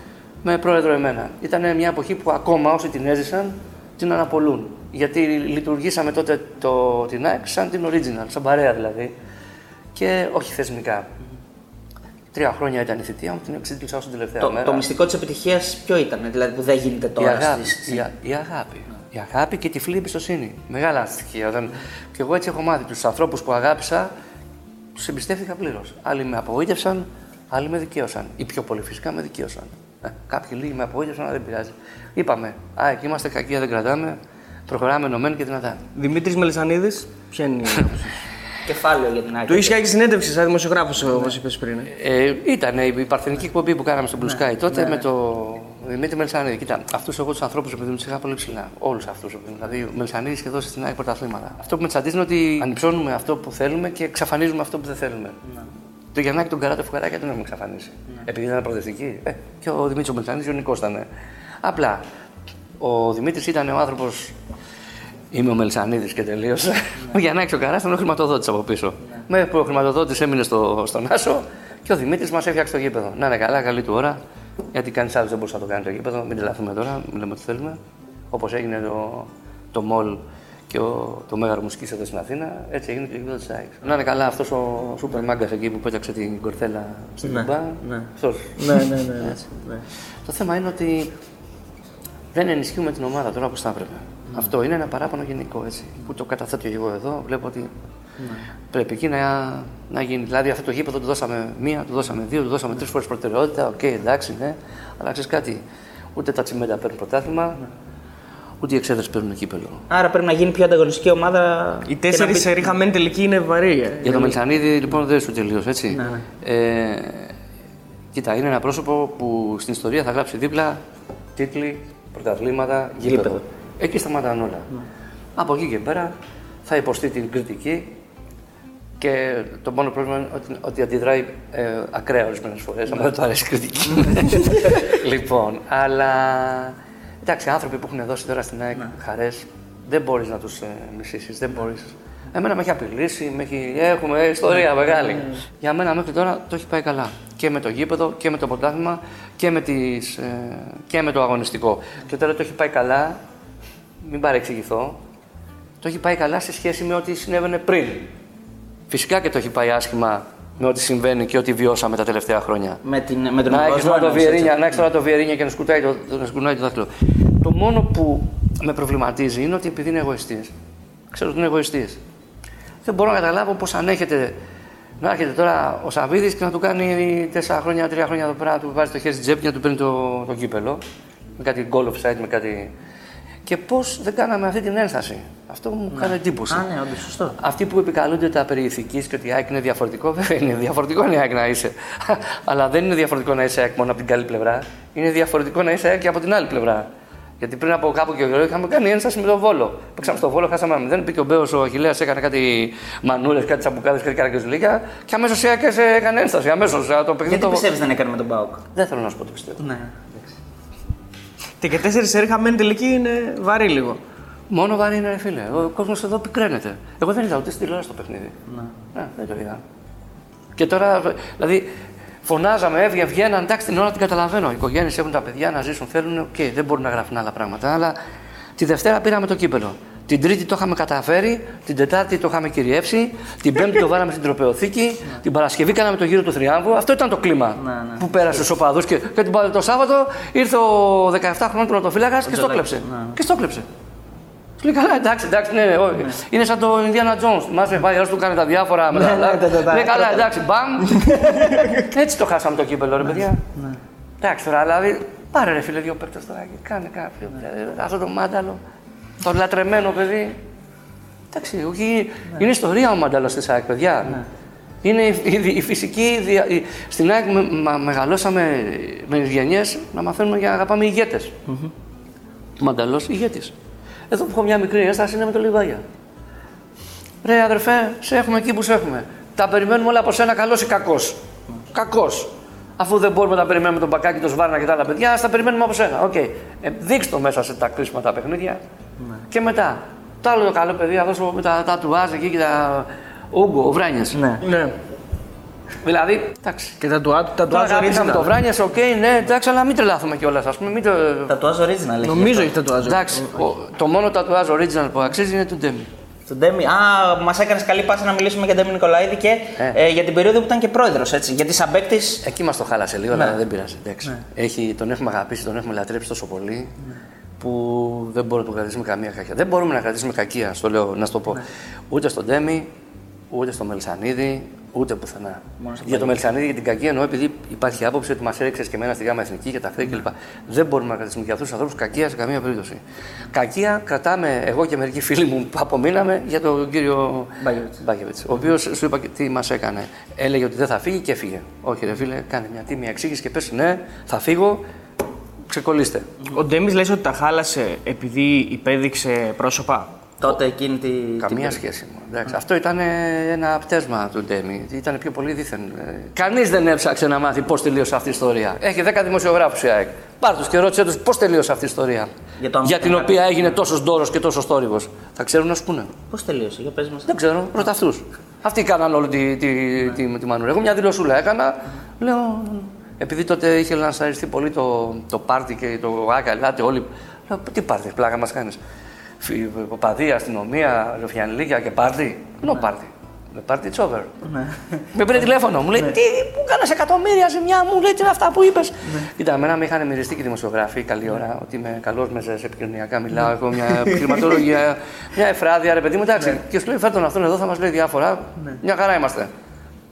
Με πρόεδρο εμένα. Ήταν μια εποχή που ακόμα όσοι την έζησαν την αναπολούν. Γιατί λειτουργήσαμε τότε το, την ΑΕΚ σαν την original, σαν παρέα δηλαδή. Και όχι θεσμικά. Τρία χρόνια ήταν η θητεία μου, την εξήτλησα ως την τελευταία Το, μέρα. το μυστικό της επιτυχίας ποιο ήταν, δηλαδή που δεν γίνεται Η τώρα. αγάπη. στις- Η, α- η αγάπη. Η αγάπη και η τυφλή εμπιστοσύνη. Μεγάλα στοιχεία. Όταν... Και εγώ έτσι έχω μάθει. Τους ανθρώπους που αγάπησα, τους εμπιστεύτηκα πλήρως. Άλλοι με απογοήτευσαν, άλλοι με δικαίωσαν. Οι πιο πολλοί φυσικά με δικαίωσαν. Ε, κάποιοι λίγοι με απογοήτευσαν, αλλά δεν πειράζει. Είπαμε, Α, εκεί είμαστε κακοί, δεν κρατάμε. Προχωράμε ενωμένοι και δυνατά. Δημήτρης Μελισανίδης, ποια είναι η άποψη σου; Κεφάλαιο για την ΑΕΚ. Του είχε κάνει συνέντευξη σαν δημοσιογράφος, όπως είπες πριν. Ε, ήταν η παρθενική εκπομπή που κάναμε στο Blue Sky τότε με το Δημήτρη Μελισανίδη. Κοίτα, αυτούς εγώ τους ανθρώπους επειδή τους είχα πολύ ψηλά. Όλους αυτούς. Δηλαδή, ο Μελισανίδης είχε δώσει στην ΑΕΚ πρωταθλήματα. Αυτό που με τσαντίζει είναι ότι ανυψώνουμε αυτό που θέλουμε και εξαφανίζουμε αυτό που δεν θέλουμε. Το Γιαννάκη τον Καράτο Φουκαράκια δεν έχουμε εξαφανίσει. Επειδή ήταν προοδευτική. Ε, και ο Δημήτρης Μελισανίδης ο Νικό ήταν. Απλά ο Δημήτρης ήταν ο άνθρωπος Είμαι ο Μελισανίδη και τελείωσε. Ο Γιαννάκη ο Καράς ήταν ο χρηματοδότης από πίσω. Με που ο χρηματοδότης έμεινε στο, στον Άσο και ο Δημήτρης μας έφτιαξε το γήπεδο. Να είναι καλά, καλή του ώρα. Γιατί κανείς άλλος δεν μπορούσε να το κάνει το γήπεδο. Μην τρελαθούμε τώρα, μην λέμε ότι θέλουμε. Όπως έγινε το, το μολ και ο, το μέγαρο μουσική εδώ στην Αθήνα, έτσι έγινε και το γήπεδο της ΑΕΚ. Να είναι καλά αυτός ο σούπερ μάγκας εκεί που πέταξε την κορθέλα στην Ναι, Τουμπά. ναι. Αυτός. ναι, ναι, ναι. ναι. Το θέμα είναι ότι δεν ενισχύουμε την ομάδα τώρα όπως θα έπρεπε. Αυτό είναι ένα παράπονο γενικό έτσι. Που το καταθέτω εγώ εδώ. Βλέπω ότι πρέπει εκεί να, να γίνει. Δηλαδή αυτό το γήπεδο του δώσαμε μία, του δώσαμε δύο, του δώσαμε τρεις φορές προτεραιότητα. Οκ, εντάξει, ναι. Αλλά ξέρεις κάτι. Ούτε τα τσιμέντα παίρνουν πρωτάθλημα, ούτε οι εξέδρες παίρνουν κύπελο. Άρα πρέπει να γίνει πιο ανταγωνιστική ομάδα. Οι και να τέσσερις μπει- σε ρίχαμένη τελική είναι βαρύ. ε. Για το Μελισανίδη λοιπόν δεν σου τελείω, έτσι. Ναι, ναι. Ε, κοίτα, είναι ένα πρόσωπο που στην ιστορία θα γράψει δίπλα τίτλοι, πρωταθλήματα, γήπεδο. Γήπεδο. Εκεί σταματάνε όλα. Από εκεί και πέρα θα υποστεί την κριτική και το μόνο πρόβλημα είναι ότι, ότι αντιδράει ε, ακραία ορισμένες φορές, άμα δεν του αρέσει η κριτική. λοιπόν, αλλά εντάξει, άνθρωποι που έχουν δώσει τώρα στην ΑΕΚ χαρές, δεν μπορείς να τους ε, μισήσεις. Δεν μπορείς. Εμένα με έχει απειλήσει, με έχει... έχουμε ιστορία μεγάλη. Για μένα μέχρι τώρα το έχει πάει καλά. Και με το γήπεδο και με το πρωτάθλημα και με, τις, ε, και με το αγωνιστικό. Και τώρα το έχει πάει καλά, μην παρεξηγηθώ, το έχει πάει καλά σε σχέση με ό,τι συνέβαινε πριν. Φυσικά και το έχει πάει άσχημα με ό,τι συμβαίνει και ό,τι βιώσαμε τα τελευταία χρόνια. Με, την, με τον Να έχεις Ουγγρικό τώρα το εννοείς, Βιερίνια, έτσι. να έχεις τώρα το Βιερίνια και να σκουτάει το, να σκουνάει το δάχτυλο. Το μόνο που με προβληματίζει είναι ότι επειδή είναι εγωιστή, ξέρω ότι είναι εγωιστής. Δεν μπορώ να καταλάβω πώς ανέχεται να έρχεται τώρα ο Σαββίδης και να του κάνει τέσσερα χρόνια, τρία χρόνια εδώ πέρα, να του βάζει το χέρι στην τσέπη και να του παίρνει το, το κύπελο. Με κάτι goal offside, με κάτι. Και πώς δεν κάναμε αυτή την ένσταση. Αυτό μου κάνει εντύπωση. Α, ναι, όντως, σωστό. Αυτοί που επικαλούνται τα περί ηθικής και ότι η ΑΕΚ είναι διαφορετικό, βέβαια είναι διαφορετικό είναι η ΑΕΚ να είσαι. Αλλά δεν είναι διαφορετικό να είσαι ΑΕΚ μόνο από την καλή πλευρά. Είναι διαφορετικό να είσαι ΑΕΚ και από την άλλη πλευρά. Γιατί πριν από κάπου καιρό είχαμε κάνει ένσταση με τον Βόλο. Παίξαμε στο Βόλο, χάσαμε ένα 0. Πήγε ο Μπέος ο Αχηλέα, έκανε κάτι μανούρες, κάτι τσαμπουκάδες, κάτι καραγκιόζουλίκια και αμέσως η ΑΕΚ έκανε ένσταση. Αμέσως το παιχνίδι. Γιατί το... πιστεύεις δεν έκανε με τον Μπάουκ; Δεν θέλω να σου πω τι πιστεύω. Ναι. Και και τέσσερις σε ρίχαμένη τελική είναι βαρύ λίγο. Μόνο βαρύ είναι, ρε φίλε. Ο κόσμος εδώ πικραίνεται. Εγώ δεν είδα ούτε στη τηλεόραση το παιχνίδι. Ναι. δεν το είδα. Και τώρα, δηλαδή, φωνάζαμε, έβγαινε, βγαίναν. Εντάξει, την ώρα την καταλαβαίνω. Οι οικογένειες έχουν τα παιδιά να ζήσουν, θέλουν. Οκ, δεν μπορούν να γράφουν άλλα πράγματα. Αλλά τη Δευτέρα πήραμε το κύπελο. Την Τρίτη το είχαμε καταφέρει, την Τετάρτη το είχαμε κυριεύσει, την Πέμπτη το βάλαμε στην τροπαιοθήκη, την Παρασκευή κάναμε το γύρο του θριάμβου. Αυτό ήταν το κλίμα Ναι, ναι. που πέρασε στους οπαδούς. Και, και την- το Σάββατο ήρθε ο 17 χρονών πρωτοφύλακας και στο Τζολάκη, κλέψε. ναι, ναι. Και στο κλέψε. Του λέει καλά, εντάξει, εντάξει, ναι, ναι, όχι. Είναι σαν το Indiana Jones. Θυμάσαι, πάει άλλος του κάνει τα διάφορα με τα ναι, άλλα. τα- τα- τα- Λέει καλά, τα- εντάξει, μπαμ. Έτσι το χάσαμε το κύπελο, ρε παιδιά. Εντάξει τώρα, δηλαδή, πάρε ρε φίλε δύο παίκτες τώρα και κάνε κάποιο. ε, Αυτό το μάνταλο, το λατρεμένο παιδί. Εντάξει, όχι, είναι ιστορία ο μάνταλος της ΑΕΚ, παιδιά. Είναι η, η- η φυσική. δια- η- στην ΑΕΚ με- μα- μεγαλώσαμε με τις γενιές να μαθαίνουμε για να αγαπάμε ηγέτες. Μανταλός ηγέτης. Εδώ που έχω μια μικρή ένσταση είναι με το Λιβάγια. Ρε αδερφέ, σε έχουμε εκεί που σε έχουμε. Τα περιμένουμε όλα από σένα, καλός ή κακός. Κακός. Αφού δεν μπορούμε να τα περιμένουμε τον Μπακάκι, τον Σβάρνα και τα άλλα παιδιά, ας τα περιμένουμε από σένα. Οκ. Ε, δείξτε το μέσα σε τα κρίσιμα τα παιχνίδια. Και μετά, το άλλο το καλό παιδί, αυτός με τα τατουάζ εκεί και τα. Ούγκο, ο Βράνιες. Ναι. Ναι. Δηλαδή, εντάξει. Και τα τουά- τα Τώρα τατουάζ αγαπήσαμε το original. Βράνιε, οκ, ναι, εντάξει, αλλά μην τρελάθουμε κιόλας. Ας πούμε, μην το... Τατουάζ original έχει. Νομίζω έχει τατουάζ. Εντάξει, ο- το μόνο τατουάζ original που αξίζει είναι του Ντέμι. Τον Ντέμι. Α, μας έκανες καλή πάσα να μιλήσουμε για τον Ντέμι Νικολαίδη και Ε. ε, για την περίοδο που ήταν και πρόεδρος. Γιατί σαν παίκτη. Εκεί μας το χάλασε λίγο, αλλά δεν πειράζει. εντάξει. Έχει, τον έχουμε αγαπήσει, τον έχουμε λατρέψει τόσο πολύ που δεν μπορούμε να τον κρατήσουμε καμία κακία. Δεν μπορούμε να κρατήσουμε κακία, στο λέω, να σου το πω. Ούτε στον Ντέμι, ούτε στο Μελισανίδη, ούτε πουθενά. Για το Μελισανίδη, για την κακία εννοώ επειδή υπάρχει άποψη ότι μας έριξες και εμένα στη γάμα εθνική και τα χρέη κλπ. Δεν μπορούμε να κρατήσουμε για αυτούς τους ανθρώπους κακία σε καμία περίπτωση. Κακία κρατάμε εγώ και μερικοί φίλοι μου που απομείναμε για τον κύριο Μπάγεβιτς. Μπάκεβιτς. Ο οποίος σου είπα και τι μας έκανε. Έλεγε ότι δεν θα φύγει και έφυγε. Όχι, ρε φίλε, κάνε μια τίμια εξήγηση και πες ναι, θα φύγω, ξεκολλήστε. Ο Ντέμις λες ότι τα χάλασε επειδή υπέδειξε πρόσωπα; Τότε εκείνη τη. Καμία την- σχέση μου. Εντάξει, Αυτό ήταν ε, ένα πτέσμα του Ντέμι. Ήταν πιο πολύ δίθεν. Κανείς δεν έψαξε να μάθει πώς τελείωσε αυτή η ιστορία. Έχει 10 δημοσιογράφους η ΑΕΚ. Πάρ τους και ρώτησε τους πώς τελείωσε αυτή η ιστορία. Για το αν- την οποία έγινε τόσος ντόρος και τόσος θόρυβος. Θα ξέρουν να σου πούνε. Πώς τελείωσε, για πες μας. Δεν ξέρω, ρώτα αυτούς. Αυτοί κάναν όλη τη, τη, τη, τη μανούρα. Εγώ μια δηλωσούλα έκανα. Λέω, επειδή τότε είχε λανσαριστεί πολύ το, το πάρτι και το άκα, ελάτε όλοι. Λέω, τι πάρτι, πλάκα μας κάνεις. Παδία, αστυνομία, ροφιανιλίκια και πάρτι. No πάρτι. Με πάρτι it's over. Με πήρε τηλέφωνο, μου λέει Τι, που κάνα εκατομμύρια ζημιά, μου λέει τι είναι αυτά που είπες. Κοίτα, εμένα με είχαν μυριστεί και οι δημοσιογράφοι καλή ώρα ότι είμαι καλός με σε επικοινωνιακά, μιλάω, έχω μια επιχειρηματολογία, μια εφράδια, ρε παιδί μου, εντάξει. Και σου λέει φέρ τον αυτόν εδώ, θα μας λέει διάφορα. Μια χαρά είμαστε.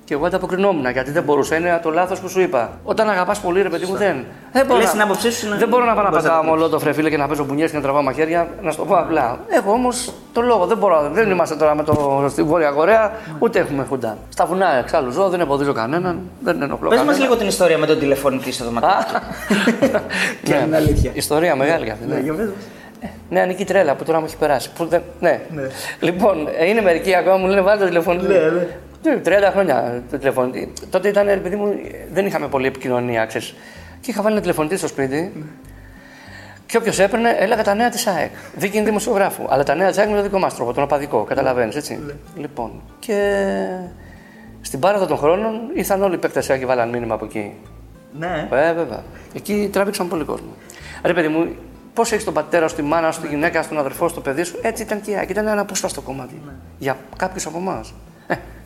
Και εγώ ανταποκρινόμουν γιατί δεν μπορούσα. Είναι το λάθος που σου είπα. Όταν αγαπάς πολύ, ρε παιδί μου, δεν. Δεν μπορώ, Λες να... την άποψή σου είναι- δεν μπορώ να πάω να μπορείς να πατάω το πεις. μολό το φρεφίλε και να παίζω μπουνιές και να τραβάω μαχαίρια. Να σου το πω απλά. Έχω όμως το λόγο. Δεν μπορώ. Δεν είμαστε τώρα με το, στη Βόρεια Κορέα, ούτε έχουμε χουντά. Στα βουνά εξάλλου ζω, δεν εμποδίζω κανέναν, δεν ενοχλώ Πες κανέναν. μας λίγο την ιστορία με τον τηλεφωνητή στο δωμάτιο. Και είναι αλήθεια. Ιστορία μεγάλη αυτή. Ναι. Ναι, ανική τρέλα που τώρα μου έχει περάσει. Που δεν... ναι. Λοιπόν, ε, είναι μερικοί ακόμα μου λένε βάλτε το τηλεφωνητή. Ναι, 30 χρόνια το τηλεφωνητή. Τότε ήταν, ρε παιδί μου, δεν είχαμε πολλή επικοινωνία, ξέρεις. Και είχα βάλει ένα τηλεφωνητή στο σπίτι. Και όποιος έπαιρνε, έλεγα τα νέα της ΑΕΚ. Δίκη είναι δημοσιογράφου. Αλλά τα νέα της ΑΕΚ είναι το δικό μας τρόπο, τον οπαδικό. Καταλαβαίνεις, έτσι. Λοιπόν, και στην πάραδο των χρόνων ήρθαν όλοι οι παίκτες ΑΕΚ και βάλαν μήνυμα από εκεί. Ναι. Ε, βέβαια. Εκεί τράβηξαν πολύ κόσμο. Ρε παιδί μου, πώς έχεις τον πατέρα σου, τη μάνα σου, τη γυναίκα σου, τον αδερφό σου, το παιδί σου, έτσι ήταν και η ΑΕΚ. Ήταν ένα απόσπαστο κομμάτι. Για κάποιους από εμάς.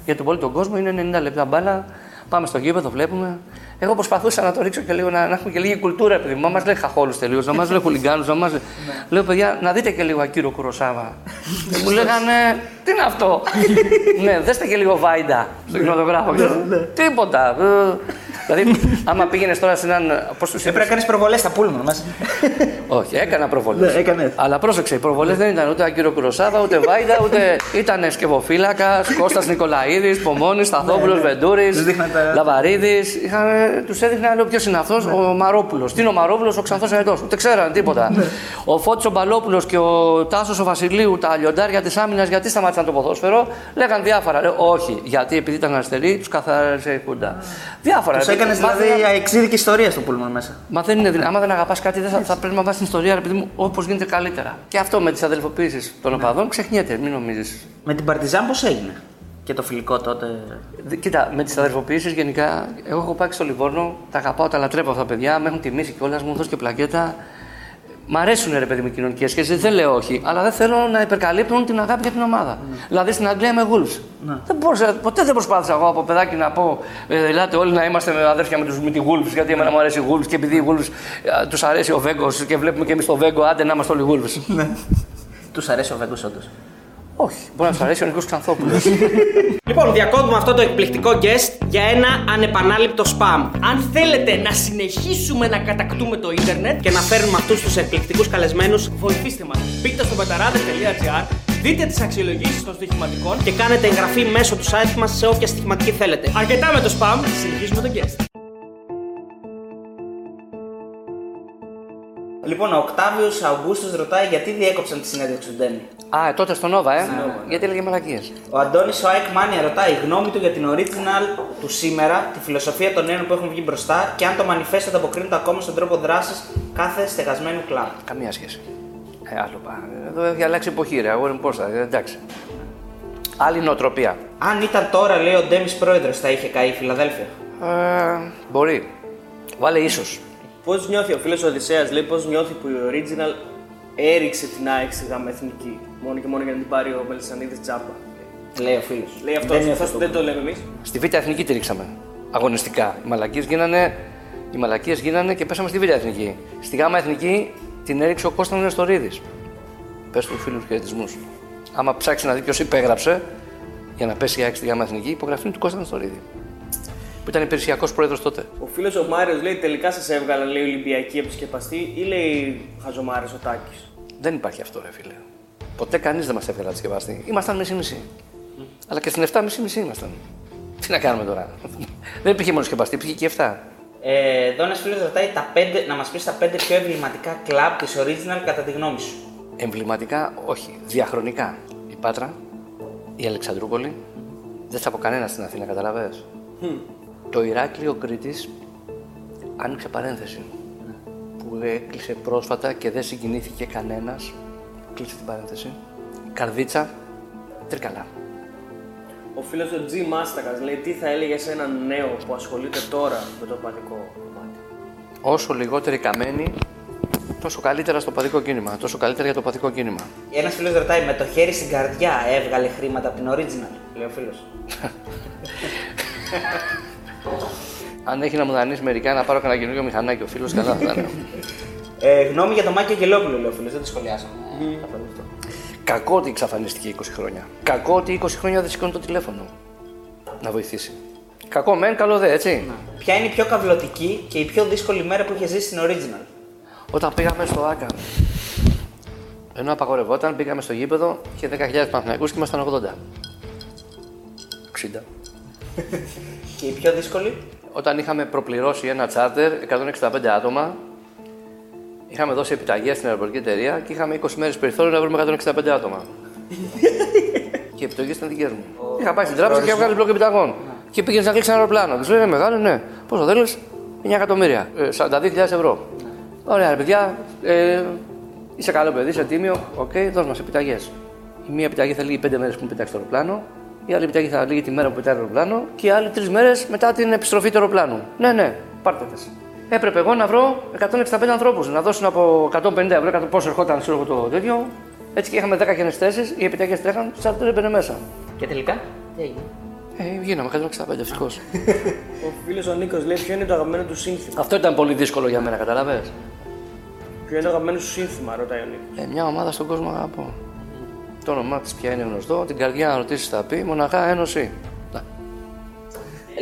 Ε, για τον πολύ τον κόσμο είναι 90 λεπτά μπάλα. Πάμε στο γήπεδο, βλέπουμε. Εγώ προσπαθούσα να το ρίξω και λίγο να, να έχουμε και λίγη κουλτούρα, επειδή μου μας λέει χαχόλους τελείως, να μας λέει χουλιγκάνους, να μα λέει. Λέω παιδιά, να δείτε και λίγο Ακύρο Κουροσάβα. και μου λέγανε, τι είναι αυτό; ναι, δέστε και λίγο Βάιντα στο κινηματογράφο. Τίποτα. Ε, Δηλαδή, άμα πήγαινες τώρα σε έναν. Πώ του Έπρεπε να κάνεις προβολές στα πούλμα μας. Όχι, έκανα προβολές. Ναι, έκανες. Αλλά πρόσεξε, οι προβολές δεν ήταν ούτε Ακύρο Κουροσάβα, ούτε Βάιντα, ούτε ήταν σκευοφύλακας, Κώστας Νικολαίδης, Πομόνη, Σταθόπουλος, Βεντούρη, Ναι, Τους δείχναν τα- Λαβαρίδης. Τους έδειχνα, λέω ποιος είναι αυτός, ο Μαρόπουλος. Τι είναι ο Μαρόπουλος, ο Ξανθός Αετό. Ούτε ξέραν τίποτα. Ναι. Ο Φώτης ο Μπαλόπουλος και ο Τάσος ο Βασιλείου, τα λιοντάρια της άμυνας, γιατί σταμάτησαν το ποδόσφαιρο, λέγαν διάφορα. Λέω, όχι, γιατί επειδή ήταν αριστεροί, τους καθάρισε η Χούντα. Διάφορα. Τους ρε, έκανες μάθαινα- δηλαδή αεξίδικη ιστορία στο πούλμα μέσα. Μα δεν είναι δυνατό. Άμα δεν αγαπάς κάτι, δεν θα, θα πρέπει να βάζει την ιστορία, ρε παιδί μου, όπως γίνεται καλύτερα. Και αυτό με τις αδελφοποίησεις των οπαδών ξεχνιέται, μην νομίζεις. Με την Παρτιζάν πώς έγινε; Και το φιλικό τότε; Κοίτα, με τις αδελφοποίησεις γενικά, εγώ έχω πάει στο Λιβόρνο, τα αγαπάω, τα λατρεύω αυτά τα παιδιά, με έχουν τιμήσει κιόλας, μου έχουν δώσει και πλακέτα. Μ' αρέσουν ρε παιδί μου οι κοινωνικές σχέσεις, δεν λέω όχι, αλλά δεν θέλω να υπερκαλύπτουν την αγάπη για την ομάδα. Δηλαδή στην Αγγλία είμαι Wolves. Δεν μπορούσα, ποτέ δεν προσπάθησα εγώ από παιδάκι να πω, ε, ελάτε όλοι να είμαστε με αδέρφια με, τους, με τη Wolves, γιατί εμένα μου αρέσει η Wolves και επειδή οι Wolves τους αρέσει ο Βέγκος και βλέπουμε και εμείς το Βέγκο, άντε να είμαστε όλοι Wolves. Τους αρέσει ο Βέγκος όντως. Όχι, μπορεί να σου αρέσει ο Νικό Ξανθόπουλος. Λοιπόν, διακόπτουμε αυτό το εκπληκτικό guest για ένα ανεπανάληπτο spam. Αν θέλετε να συνεχίσουμε να κατακτούμε το ίντερνετ Και να φέρνουμε αυτούς τους εκπληκτικούς καλεσμένους βοηθήστε μας. Μπείτε στο πεταράδε.gr, δείτε τις αξιολογήσεις των στοιχηματικών και κάνετε εγγραφή μέσω του site μας σε όποια στοιχηματική θέλετε. Αρκετά με το spam, συνεχίζουμε το guest. Λοιπόν, ο Οκτάβιος Αυγούστος ρωτάει γιατί διέκοψαν τη συνέντευξη του Ντέμι. Α, τότε στο Νόβα, ε. Γιατί έλεγε μαλακίες. Ο Αντώνης ο Άικ Μάνια ρωτάει γνώμη του για την original του σήμερα, τη φιλοσοφία των νέων που έχουν βγει μπροστά και αν το manifesto ανταποκρίνεται ακόμα στον τρόπο δράσης κάθε στεγασμένου κλαμπ. Καμία σχέση. Ε, άλλο πά. Εδώ έχει αλλάξει εποχή, ρε. Αγόρι μου, πώς θα. ε, εντάξει. Άλλη νοοτροπία. Αν ήταν τώρα, λέει ο Ντέμις πρόεδρος, θα είχε καεί η Φιλαδέλφια. Ε, μπορεί. Βάλε ίσως. Πώς νιώθει ο φίλος Οδυσσέας, λέει, πώς νιώθει που η Original έριξε την ΑΕΚ στη γάμα εθνική. Μόνο και μόνο για να την πάρει ο Μελισανίδης τσάπα. Λέει ο φίλος. Λέει αυτός, Δεν, αυτό δεν το λέμε εμείς. Στη Β' Εθνική τη ρίξαμε. Αγωνιστικά. Οι μαλακίες γίνανε, οι μαλακίες γίνανε και πέσαμε στη Β' Εθνική. Στη Γ' Εθνική την έριξε ο Κώστας Νεστορίδης. Πες του φίλους χαιρετισμού. Άμα ψάξει να δει ποιος υπέγραψε για να πέσει η ΑΕΚ στη Γ' Εθνική, η υπογραφή είναι του Κώστα Νεστορίδη. Που ήταν υπηρεσιακός πρόεδρος τότε. Ο φίλος ο Μάριος λέει τελικά σας έβγαλε λέει Ολυμπιακή επισκεπαστή ή λέει Χαζομάρης ο Τάκης; Δεν υπάρχει αυτό, ρε φίλε. Ποτέ κανείς δεν μας έβγαλε επισκευαστή. Ήμασταν μισή-μισή. Αλλά και στην 7 μισή-μισή ήμασταν. Τι να κάνουμε τώρα; δεν υπήρχε μόνο σκεπαστή, υπήρχε και 7. Ε, εδώ ένας φίλος ρωτάει τα πέντε, να μας πεις τα πέντε πιο εμβληματικά κλαμπ της Original κατά τη γνώμη σου. Εμβληματικά, όχι. Διαχρονικά. Η Πάτρα, η Αλεξανδρούπολη. Δεν θα πω κανένας στην Αθήνα, καταλαβες; Το Ηράκλειο Κρήτης άνοιξε παρένθεση. Που έκλεισε πρόσφατα και δεν συγκινήθηκε κανένας. Κλείσε την παρένθεση. Η Καρδίτσα, τρίκαλα. Ο φίλος ο G Μάστακα λέει τι θα έλεγε σε έναν νέο που ασχολείται τώρα με το πατικό κομμάτι; Όσο λιγότεροι καμένοι, τόσο καλύτερα στο παδικό κίνημα. Τόσο καλύτερα για το παδικό κίνημα. Ένας φίλος ρωτάει με το χέρι στην καρδιά έβγαλε χρήματα από την Original; Λέει ο φίλος. Αν έχει να μου δανείσει μερικά να πάρω κανένα καινούργιο μηχανάκι, ο φίλος καλά θα είναι. Ε, γνώμη για το Μάκη Αγγελόπουλο, λέει ο φίλο, δεν το σχολιάσαμε. καθόλου αυτό. Κακό ότι εξαφανίστηκε 20 χρόνια. Κακό ότι 20 χρόνια δεν σηκώνει το τηλέφωνο. Να βοηθήσει. Κακό μεν, καλό δε, έτσι. Ποια είναι η πιο καυλωτική και η πιο δύσκολη μέρα που είχε ζήσει στην Original; Όταν πήγαμε στο ΆΚΑ, ενώ απαγορευόταν, πήγαμε στο γήπεδο, είχε 10.000 Παναθηναϊκούς και ήμασταν 80. 60. Και η πιο δύσκολη; Όταν είχαμε προπληρώσει ένα τσάρτερ, 165 άτομα, είχαμε δώσει επιταγή στην αεροπορική εταιρεία και είχαμε 20 μέρες περιθώριο να βρούμε 165 άτομα. και οι επιταγές ήταν δικές μου. Είχα πάει στην τράπεζα και είχα βγάλει μπλοκ επιταγών. Και πήγαινε να κλείσει ένα αεροπλάνο. Τους λέει: «Είναι μεγάλο, ναι. Πόσο θέλεις, 9 εκατομμύρια. Ε, 42.000 ευρώ. Ωραία, ρε παιδιά, ε, είσαι καλό παιδί, είσαι τίμιο. Οκ, δώσ' μας επιταγές. Η μία επιταγή θα λήγει 5 μέρες που πετάξει το αεροπλάνο, η άλλη επιταγή θα λύγει τη μέρα που πετάει το αεροπλάνο και οι άλλοι 3 μέρες μετά την επιστροφή του αεροπλάνου. Ναι, ναι, πάρτε τες. Έπρεπε εγώ να βρω 165 ανθρώπους, να δώσουν από 150 ευρώ, 100 πόσο ερχόταν ξέρω, εγώ, το τέτοιο. Έτσι και είχαμε 10 γενεστέσει, οι επιταγές τρέχαν, του άλλου έμπαινε μέσα. Και τελικά. Τι έγινε; Ε, γίναμε 165 ευτυχώς. Ο φίλος ο Νίκος λέει ποιο είναι το αγαπημένο του σύνθημα; Αυτό ήταν πολύ δύσκολο για μένα, καταλαβέ. Ποιο είναι το αγαπημένο σου σύνθημα, ρωτάει ο Νίκος. Ε, μια ομάδα στον κόσμο αγαπώ. Το όνομά της πια είναι γνωστό, την καρδιά να ρωτήσεις θα πει, μοναχά ένωση. Να.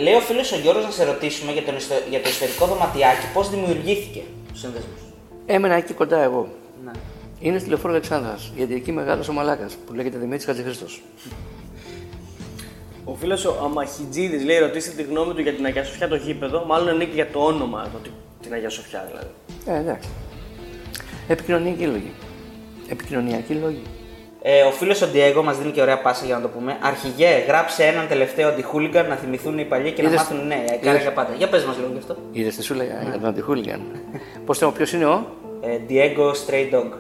Λέει ο φίλος ο Γιώργος να σε ρωτήσουμε για, τον ιστο- για το ιστορικό δωματιάκι πώς δημιουργήθηκε ο σύνδεσμος. Έμενα εκεί κοντά εγώ. Ναι. Είναι στη λεωφόρο Αλεξάνδρας, γιατί εκεί μεγάλο ο Μαλάκας που λέγεται Δημήτρης Χατζηχρήστος. Ο φίλος ο Αμαχιτζίδης λέει ρωτήστε τη γνώμη του για την Αγία Σοφιά το γήπεδο. Μάλλον ανήκει για το όνομα το, τι- την Αγία Σοφιά δηλαδή. Ε, εντάξει. Επικοινωνιακοί λόγοι. Επικοινωνιακοί λόγοι. Ε, ο φίλος ο Ντιέγκο μας δίνει και ωραία πάσα για να το πούμε. Αρχηγέ, γράψε έναν τελευταίο αντιχούλιγκαν να θυμηθούν οι παλιοί και να Είδες- μάθουν οι νέοι. Ε, Κάρα είδες- για πάντα. Για πες μας λίγο γι' αυτό. Είδες τι σου λέγα για τον Αντιχούλιγκαν. Πώς το ποιος είναι ο; Ε, Diego Stray Dog.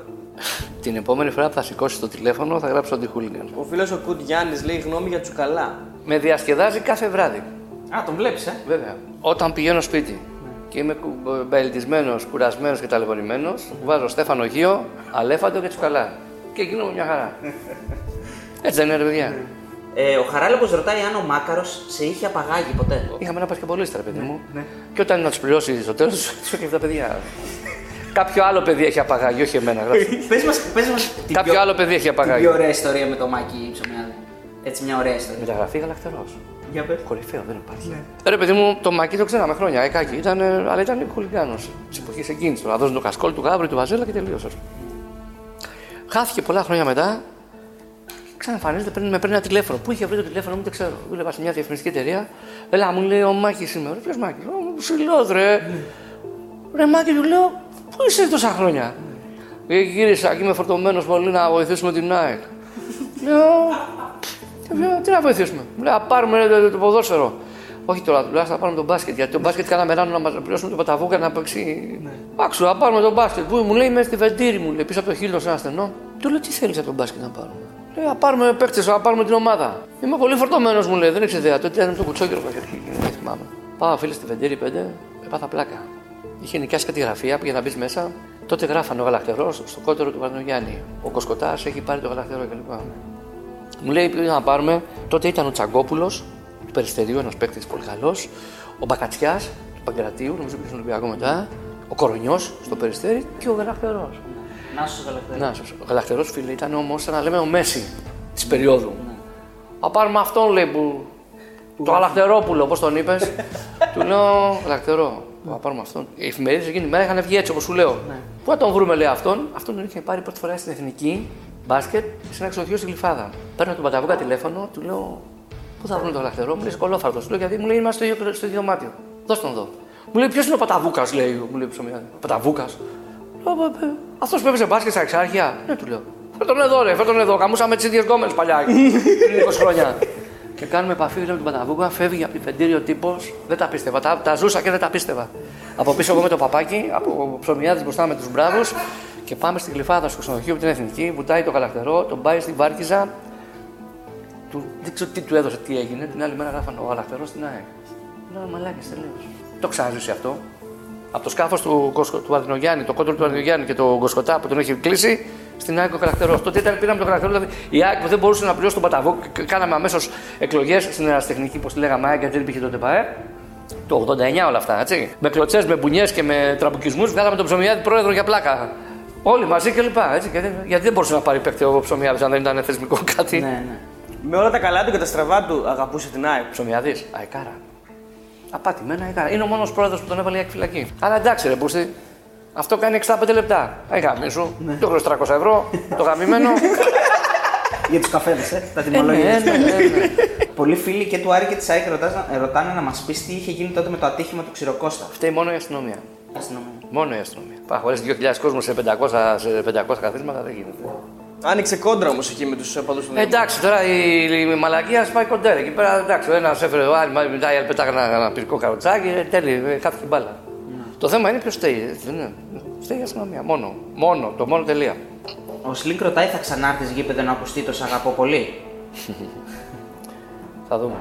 Την επόμενη φορά που θα σηκώσεις το τηλέφωνο θα γράψω Αντιχούλιγκαν. Ο φίλος ο Κουτ Γιάννης λέει γνώμη για τσουκαλά. Με διασκεδάζει κάθε βράδυ. Α, τον βλέπεις, ε; Βέβαια. Όταν πηγαίνω σπίτι και είμαι μπελτισμένο, κουρασμένος και ταλαιπωρημένος, βάζω Στέφανο Γείο, Αλέφαντο και Τσουκαλά. Και γίνομαι μια χαρά. Έτσι δεν είναι, ρε παιδιά. ε ο Χαράλαμπος ρωτάει αν ο Μάκαρος σε είχε απαγάγει ποτέ. Είχαμε ένα πασκευολίστα, ρε παιδί μου. Και όταν να τους πληρώσει στο τέλος, τους έκανε τα παιδιά. Κάποιο άλλο παιδί έχει απαγάγει, όχι εμένα. γράψτε. πες μας, πες μας την Κάποιο πιο- άλλο παιδί έχει την απαγάγει. πιο ωραία ιστορία με το Μάκη Ψωμιάδη. Έτσι μια ωραία ιστορία. Μεταγραφή γαλακτερό. Για πες. Κορυφαίο, δεν υπάρχει. Ε, Ρε παιδί μου, το μακί το ξέραμε χρόνια. Εκάκι ήταν, ε, αλλά ήταν χουλιγάνο τη εποχή εκείνης. Να δώσουν το κασκόλ του Γάβρη, του Βαζέλα και τελείωσε. Χάθηκε πολλά χρόνια μετά. Ξαναφανίζεται, παίρνει, με παίρνει ένα τηλέφωνο. Πού είχε βρει το τηλέφωνο μου, δεν ξέρω. Δούλευα σε μια διαφημιστική εταιρεία. Έλα, μου λέει ο Μάκης σήμερα. Ποιος Μάκης, ο Ψηλός, ρε. Ρε Μάκη, του λέω, πού είσαι τόσα χρόνια; Ε, γύρισα και είμαι φορτωμένος πολύ να βοηθήσουμε την ΑΕΚ. Λέω, «Τι- λέω, τι να βοηθήσουμε. Μου λέει, να πάρουμε ρε, το, το ποδόσφαιρο. Όχι τώρα, τουλάχιστον να πάρουμε τον μπάσκετ. Γιατί το μπάσκετ κάναμε ράνο να μας πληρώσουμε το παταβούκα να παίξει. Άξου, να πάρουμε τον μπάσκετ. Πού μου λέει, είμαι στη βεντήρη μου, λέει, πίσω από το χείλο σε ένα στενό. Του λέω, τι θέλεις από τον μπάσκετ να πάρουμε; Λέει, να πάρουμε παίκτες, να πάρουμε την ομάδα. Είμαι πολύ φορτωμένος, μου λέει, δεν έχεις ιδέα. Τότε ήταν το κουτσόκυρο που είχε δεν θυμάμαι. Πάω φίλε στη Βεντήρη 5, έπαθα πλάκα. Είχε νοικιάσει κάτι γραφεία, πήγε να μπεις μέσα. Τότε γράφανε ο γαλακτερός στο κότερο του Παναγιάννη. Ο Κοσκοτάς έχει πάρει το γαλακτερό κλπ. Μου λέει πήγα να πάρουμε. Τότε ήταν ο Τσαγκόπουλος του Περιστερίου, ένας παίκτης πολύ καλός. Ο Μπακατσιάς του Παγκρατίου, νομίζω πήγε στον Ολυμπιακό μετά. Ο Κορονιός στο Περιστέρι και ο Γαλακτερός. Νάσο γαλακτέρι. Να, ο γαλακτερό φίλε ήταν όμως, σαν να λέμε ο Μέση της περίοδου. Θα πάρουμε αυτόν λέει που. Το γαλακτερόπουλο, πώ τον είπες. του λέω γαλακτερό. Θα πάρουμε αυτόν. Οι εφημερίδες εκείνη τη μέρα είχαν βγει έτσι όπως σου λέω. Πού θα τον βρούμε, λέει αυτόν; Αυτόν τον είχε πάρει πρώτη φορά στην εθνική μπάσκετ σε ένα ξενοδοχείο στη Γλυφάδα. Παίρνω τον Παταβούκα τηλέφωνο, του λέω Πού θα βρούμε τον γαλακτερό, μου λέει κολόφαρτο. Του λέω γιατί μου λέει είμαστε στο ίδιο, στο ίδιο δωμάτιο. Δώσ' τον εδώ. Μου λέει ποιος είναι ο Παταβούκα, λέει, μου λέει ψωμιά. Παταβούκα. Αυτός που έπαιζε μπάσκετ στα εξάρχεια. Ναι, του λέω. Φέρ τον εδώ, ρε, φέρ τον εδώ. Καμούσαμε τις ίδιες γκόμενες παλιά. πριν 20 χρόνια. και κάνουμε επαφή με τον Παταβούκα, φεύγει από την πεντήρια ο τύπος. Δεν τα πίστευα. Τα, τα ζούσα και δεν τα πίστευα. Από πίσω εγώ με το παπάκι, από ψωμιάδες μπροστά με τους μπράβους και πάμε στην κλειφάδα στο ξενοδοχείο με την εθνική. Βουτάει το γαλακτερό, τον πάει στην Βάρκιζα. Του, δεν ξέρω τι του έδωσε, τι έγινε. Την άλλη μέρα γράφανε ο γαλακτερό στην ΑΕΚ. Λέω μαλάκι τελείως. Το ξαναζήσει αυτό. Από το σκάφος του, Κοσκο- του Αδρινογιάννη, το κόντρο του Αδρινογιάννη και το Γκοσκοτά που τον έχει κλείσει, στην ΑΕΚ ο χαρακτηρό. Τότε ήταν, πήραμε τον χαρακτηρό, δηλαδή η ΑΕΚ που δεν μπορούσε να πληρώσει τον Παταβό, και κάναμε αμέσως εκλογές στην ερασιτεχνική, πώ τη λέγαμε ΑΕΚ, γιατί δεν υπήρχε τότε ΠΑΕ. Το 89 όλα αυτά, έτσι. Με κλωτσές, με μπουνιές και με τραμπουκισμούς, βγάλαμε τον Ψωμιάδη πρόεδρο για πλάκα. Όλοι μαζί και λοιπά. Έτσι, γιατί, γιατί δεν μπορούσε να πάρει παίκτη ο Ψωμιάδης αν δεν ήταν θεσμικό κάτι. Ναι, ναι. Με όλα τα καλά του και τα στραβά του αγαπούσε την ΑΕΚ. Ψωμιάδης, αεκάρα. Απάτημένα αεκάρα. Είναι ο μόνος πρόεδρος που τον έβαλε η ΑΕΚ φυλακή. Αλλά εντάξει, ρε Μπούστη, αυτό κάνει 65 λεπτά. Ε, γάμι σου. Το χρωστά 300 ευρώ, το γαμημένο. Για τους καφέδες, ε, τα ε, ναι, τιμολόγια. ναι, ναι, ναι. Πολλοί φίλοι και του Άρη και της ΑΕΚ ρωτάς- ρωτάνε να μας πεις τι είχε γίνει τότε με το ατύχημα του Ξηροκώστα. Φταίει μόνο η αστυνομία. Αστυνομία. Μόνο η αστυνομία. Πά, χωρί 2.000 κόσμος σε 500, σε 500 καθίσματα δεν γίνεται. Άνοιξε κόντρα όμως εκεί με τους παδού του Ε, εντάξει, τώρα η, η μαλακία σπάει κοντέρ. Εκεί πέρα εντάξει, ο ένας έφερε ο άλλος, μετά οι άλλοι πετάγανε ένα, ένα πυρικό καροτσάκι, ε, τέλει, ε, χάθηκε η μπάλα. Το θέμα είναι ποιος φταίει. ε, Δεν είναι. Φταίει η αστυνομία. Μόνο. Μόνο. Το μόνο τελεία. Ο Σλίνκ ρωτάει, θα ξανάρθει γήπεδο να ακουστεί το «Σ' αγαπώ πολύ; Θα δούμε.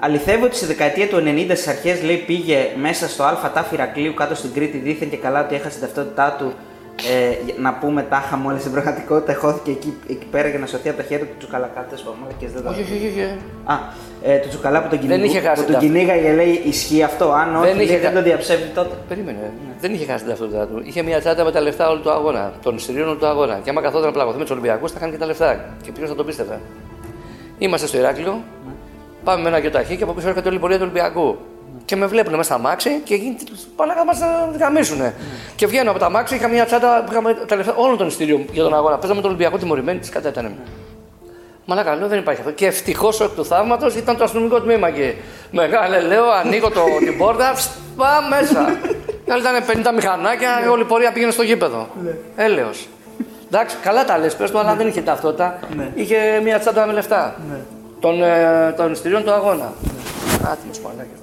Αληθεύει ότι στη δεκαετία του 90 στις αρχές λέει πήγε μέσα στο Α τάφη Ηρακλείου κάτω στην Κρήτη δίθεν και καλά ότι έχασε την ταυτότητά του. Ε, να πούμε τάχα μόλις στην πραγματικότητα χώθηκε εκεί, εκεί πέρα για να σωθεί από τα χέρια του Τσουκαλακάτες. δεν τα Όχι, όχι, όχι, όχι. Α, ε, του Τσουκαλά που τον, Δεν κυνηγού- είχε χάσει που τον τα- κυνήγαγε, λέει, ισχύει αυτό. Αν όχι, Δεν δεν, είχε λέει, δεν χα- το διαψεύδει τότε. Περίμενε. Δεν είχε χάσει την ταυτότητά του. Είχε μια τσάντα με τα λεφτά όλου του αγώνα. Των εισιτηρίων όλου του αγώνα. Και άμα καθόταν να πλαγωθεί με τους Ολυμπιακούς, θα κάνει και τα λεφτά. Και ποιος θα το πίστευε. Είμαστε στο Ηράκλειο, πάμε με ένα γιοταχή και από πίσω έρχεται όλη η πορεία του Ολυμπιακού. Και με βλέπουν μέσα στα μάξι και εκείνοι πάνε να μας γαμίσουνε. Και βγαίνω από τα μάξι, είχα μια τσάντα που είχαμε τα λεφτά όλων των εισιτηρίων για τον αγώνα. Παίζαμε τον Ολυμπιακό τιμωρημένη, τι κατέτανε. Μαλάκα, λέω δεν υπάρχει αυτό. Και ευτυχώς εκ του θαύματος ήταν το αστυνομικό τμήμα εκεί. Μεγάλε, λέω, ανοίγω το, την πόρτα, ψ, πάω μέσα. Και άλλοι ήταν 50 μηχανάκια, η όλη πορεία πήγαινε στο γήπεδο. Έλεος. Εντάξει, καλά τα λες, πες του, αλλά δεν είχε ταυτότητα. Είχε μια τσάντα με λεφτά. Των, ε, των εισιτηρίων του αγώνα. Άτιμο μαλάκια.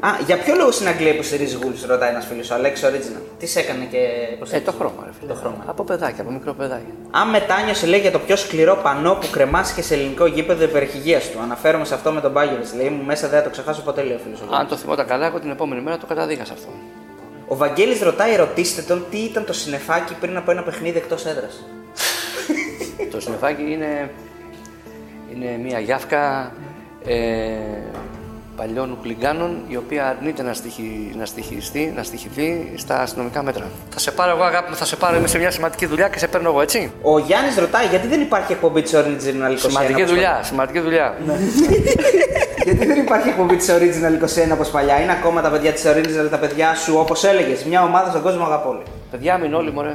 Α, για ποιο λόγο στην Αγγλία υποστηρίζει Γούλ, ρωτάει ένας φίλος, ο Αλέξ Original; Τις σε έκανε και Ε, υποστηρίζει. το χρώμα, ρε φίλε. Το χρώμα. Από παιδάκι, από μικρό παιδάκι. Αν μετάνιωσε, λέει, για το πιο σκληρό πανό που κρεμάστηκε σε ελληνικό γήπεδο υπερχηγία του. Αναφέρομαι σε αυτό με τον Μπάγκεβιτ. Λέει μου μέσα δεν θα το ξεχάσω ποτέ, λέει ο φίλος. Αν το θυμόταν καλά, εγώ την επόμενη μέρα το καταδίκασα αυτό. Ο Βαγγέλης ρωτάει, ρωτήστε τον τι ήταν το συνεφάκι πριν από ένα παιχνίδι εκτός έδρας; το συννεφάκι είναι, είναι μια γιάφκα ε, παλιών χουλιγκάνων η οποία αρνείται να, στοιχει, να στοιχιστεί, να στοιχηθεί στα αστυνομικά μέτρα. Θα σε πάρω εγώ αγάπη μου, θα σε πάρω, είμαι σε μια σημαντική δουλειά και σε παίρνω εγώ έτσι. Ο Γιάννης ρωτάει, γιατί δεν υπάρχει εκπομπή της Original 21. Σημαντική όπως δουλειά, σημαντική δουλειά. παλιά. γιατί δεν υπάρχει εκπομπή της Original 21 όπως παλιά; Είναι ακόμα τα παιδιά της Original, τα παιδιά σου, όπως έλεγες. Μια ομάδα στον κόσμο αγαπώ. λέει. Παιδιά, μην όλοι μωρέ.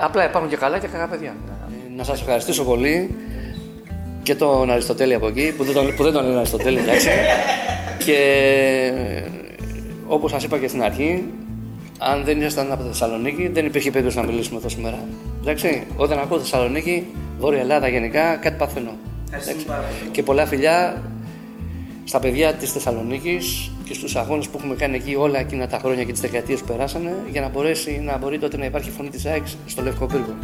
Απλά υπάρχουν και καλά και κακά παιδιά. Ε, Να σας ευχαριστήσω πολύ και τον Αριστοτέλη από εκεί, που δεν τον, που δεν τον λένε Αριστοτέλη, εντάξει. και ε, όπως σας είπα και στην αρχή, αν δεν ήσασταν από τη Θεσσαλονίκη, δεν υπήρχε περίπτωση να μιλήσουμε εδώ σήμερα. Εντάξει, όταν ακούω Θεσσαλονίκη, Βόρεια Ελλάδα γενικά, κάτι παθαίνω. Εντάξει. Και πολλά φιλιά στα παιδιά της Θεσσαλονίκης και στους αγώνες που έχουμε κάνει εκεί όλα εκείνα τα χρόνια και τις δεκαετίες που περάσανε για να μπορέσει να μπορεί τότε να υπάρχει φωνή της ΑΕΚ στο Λευκό Πύργο.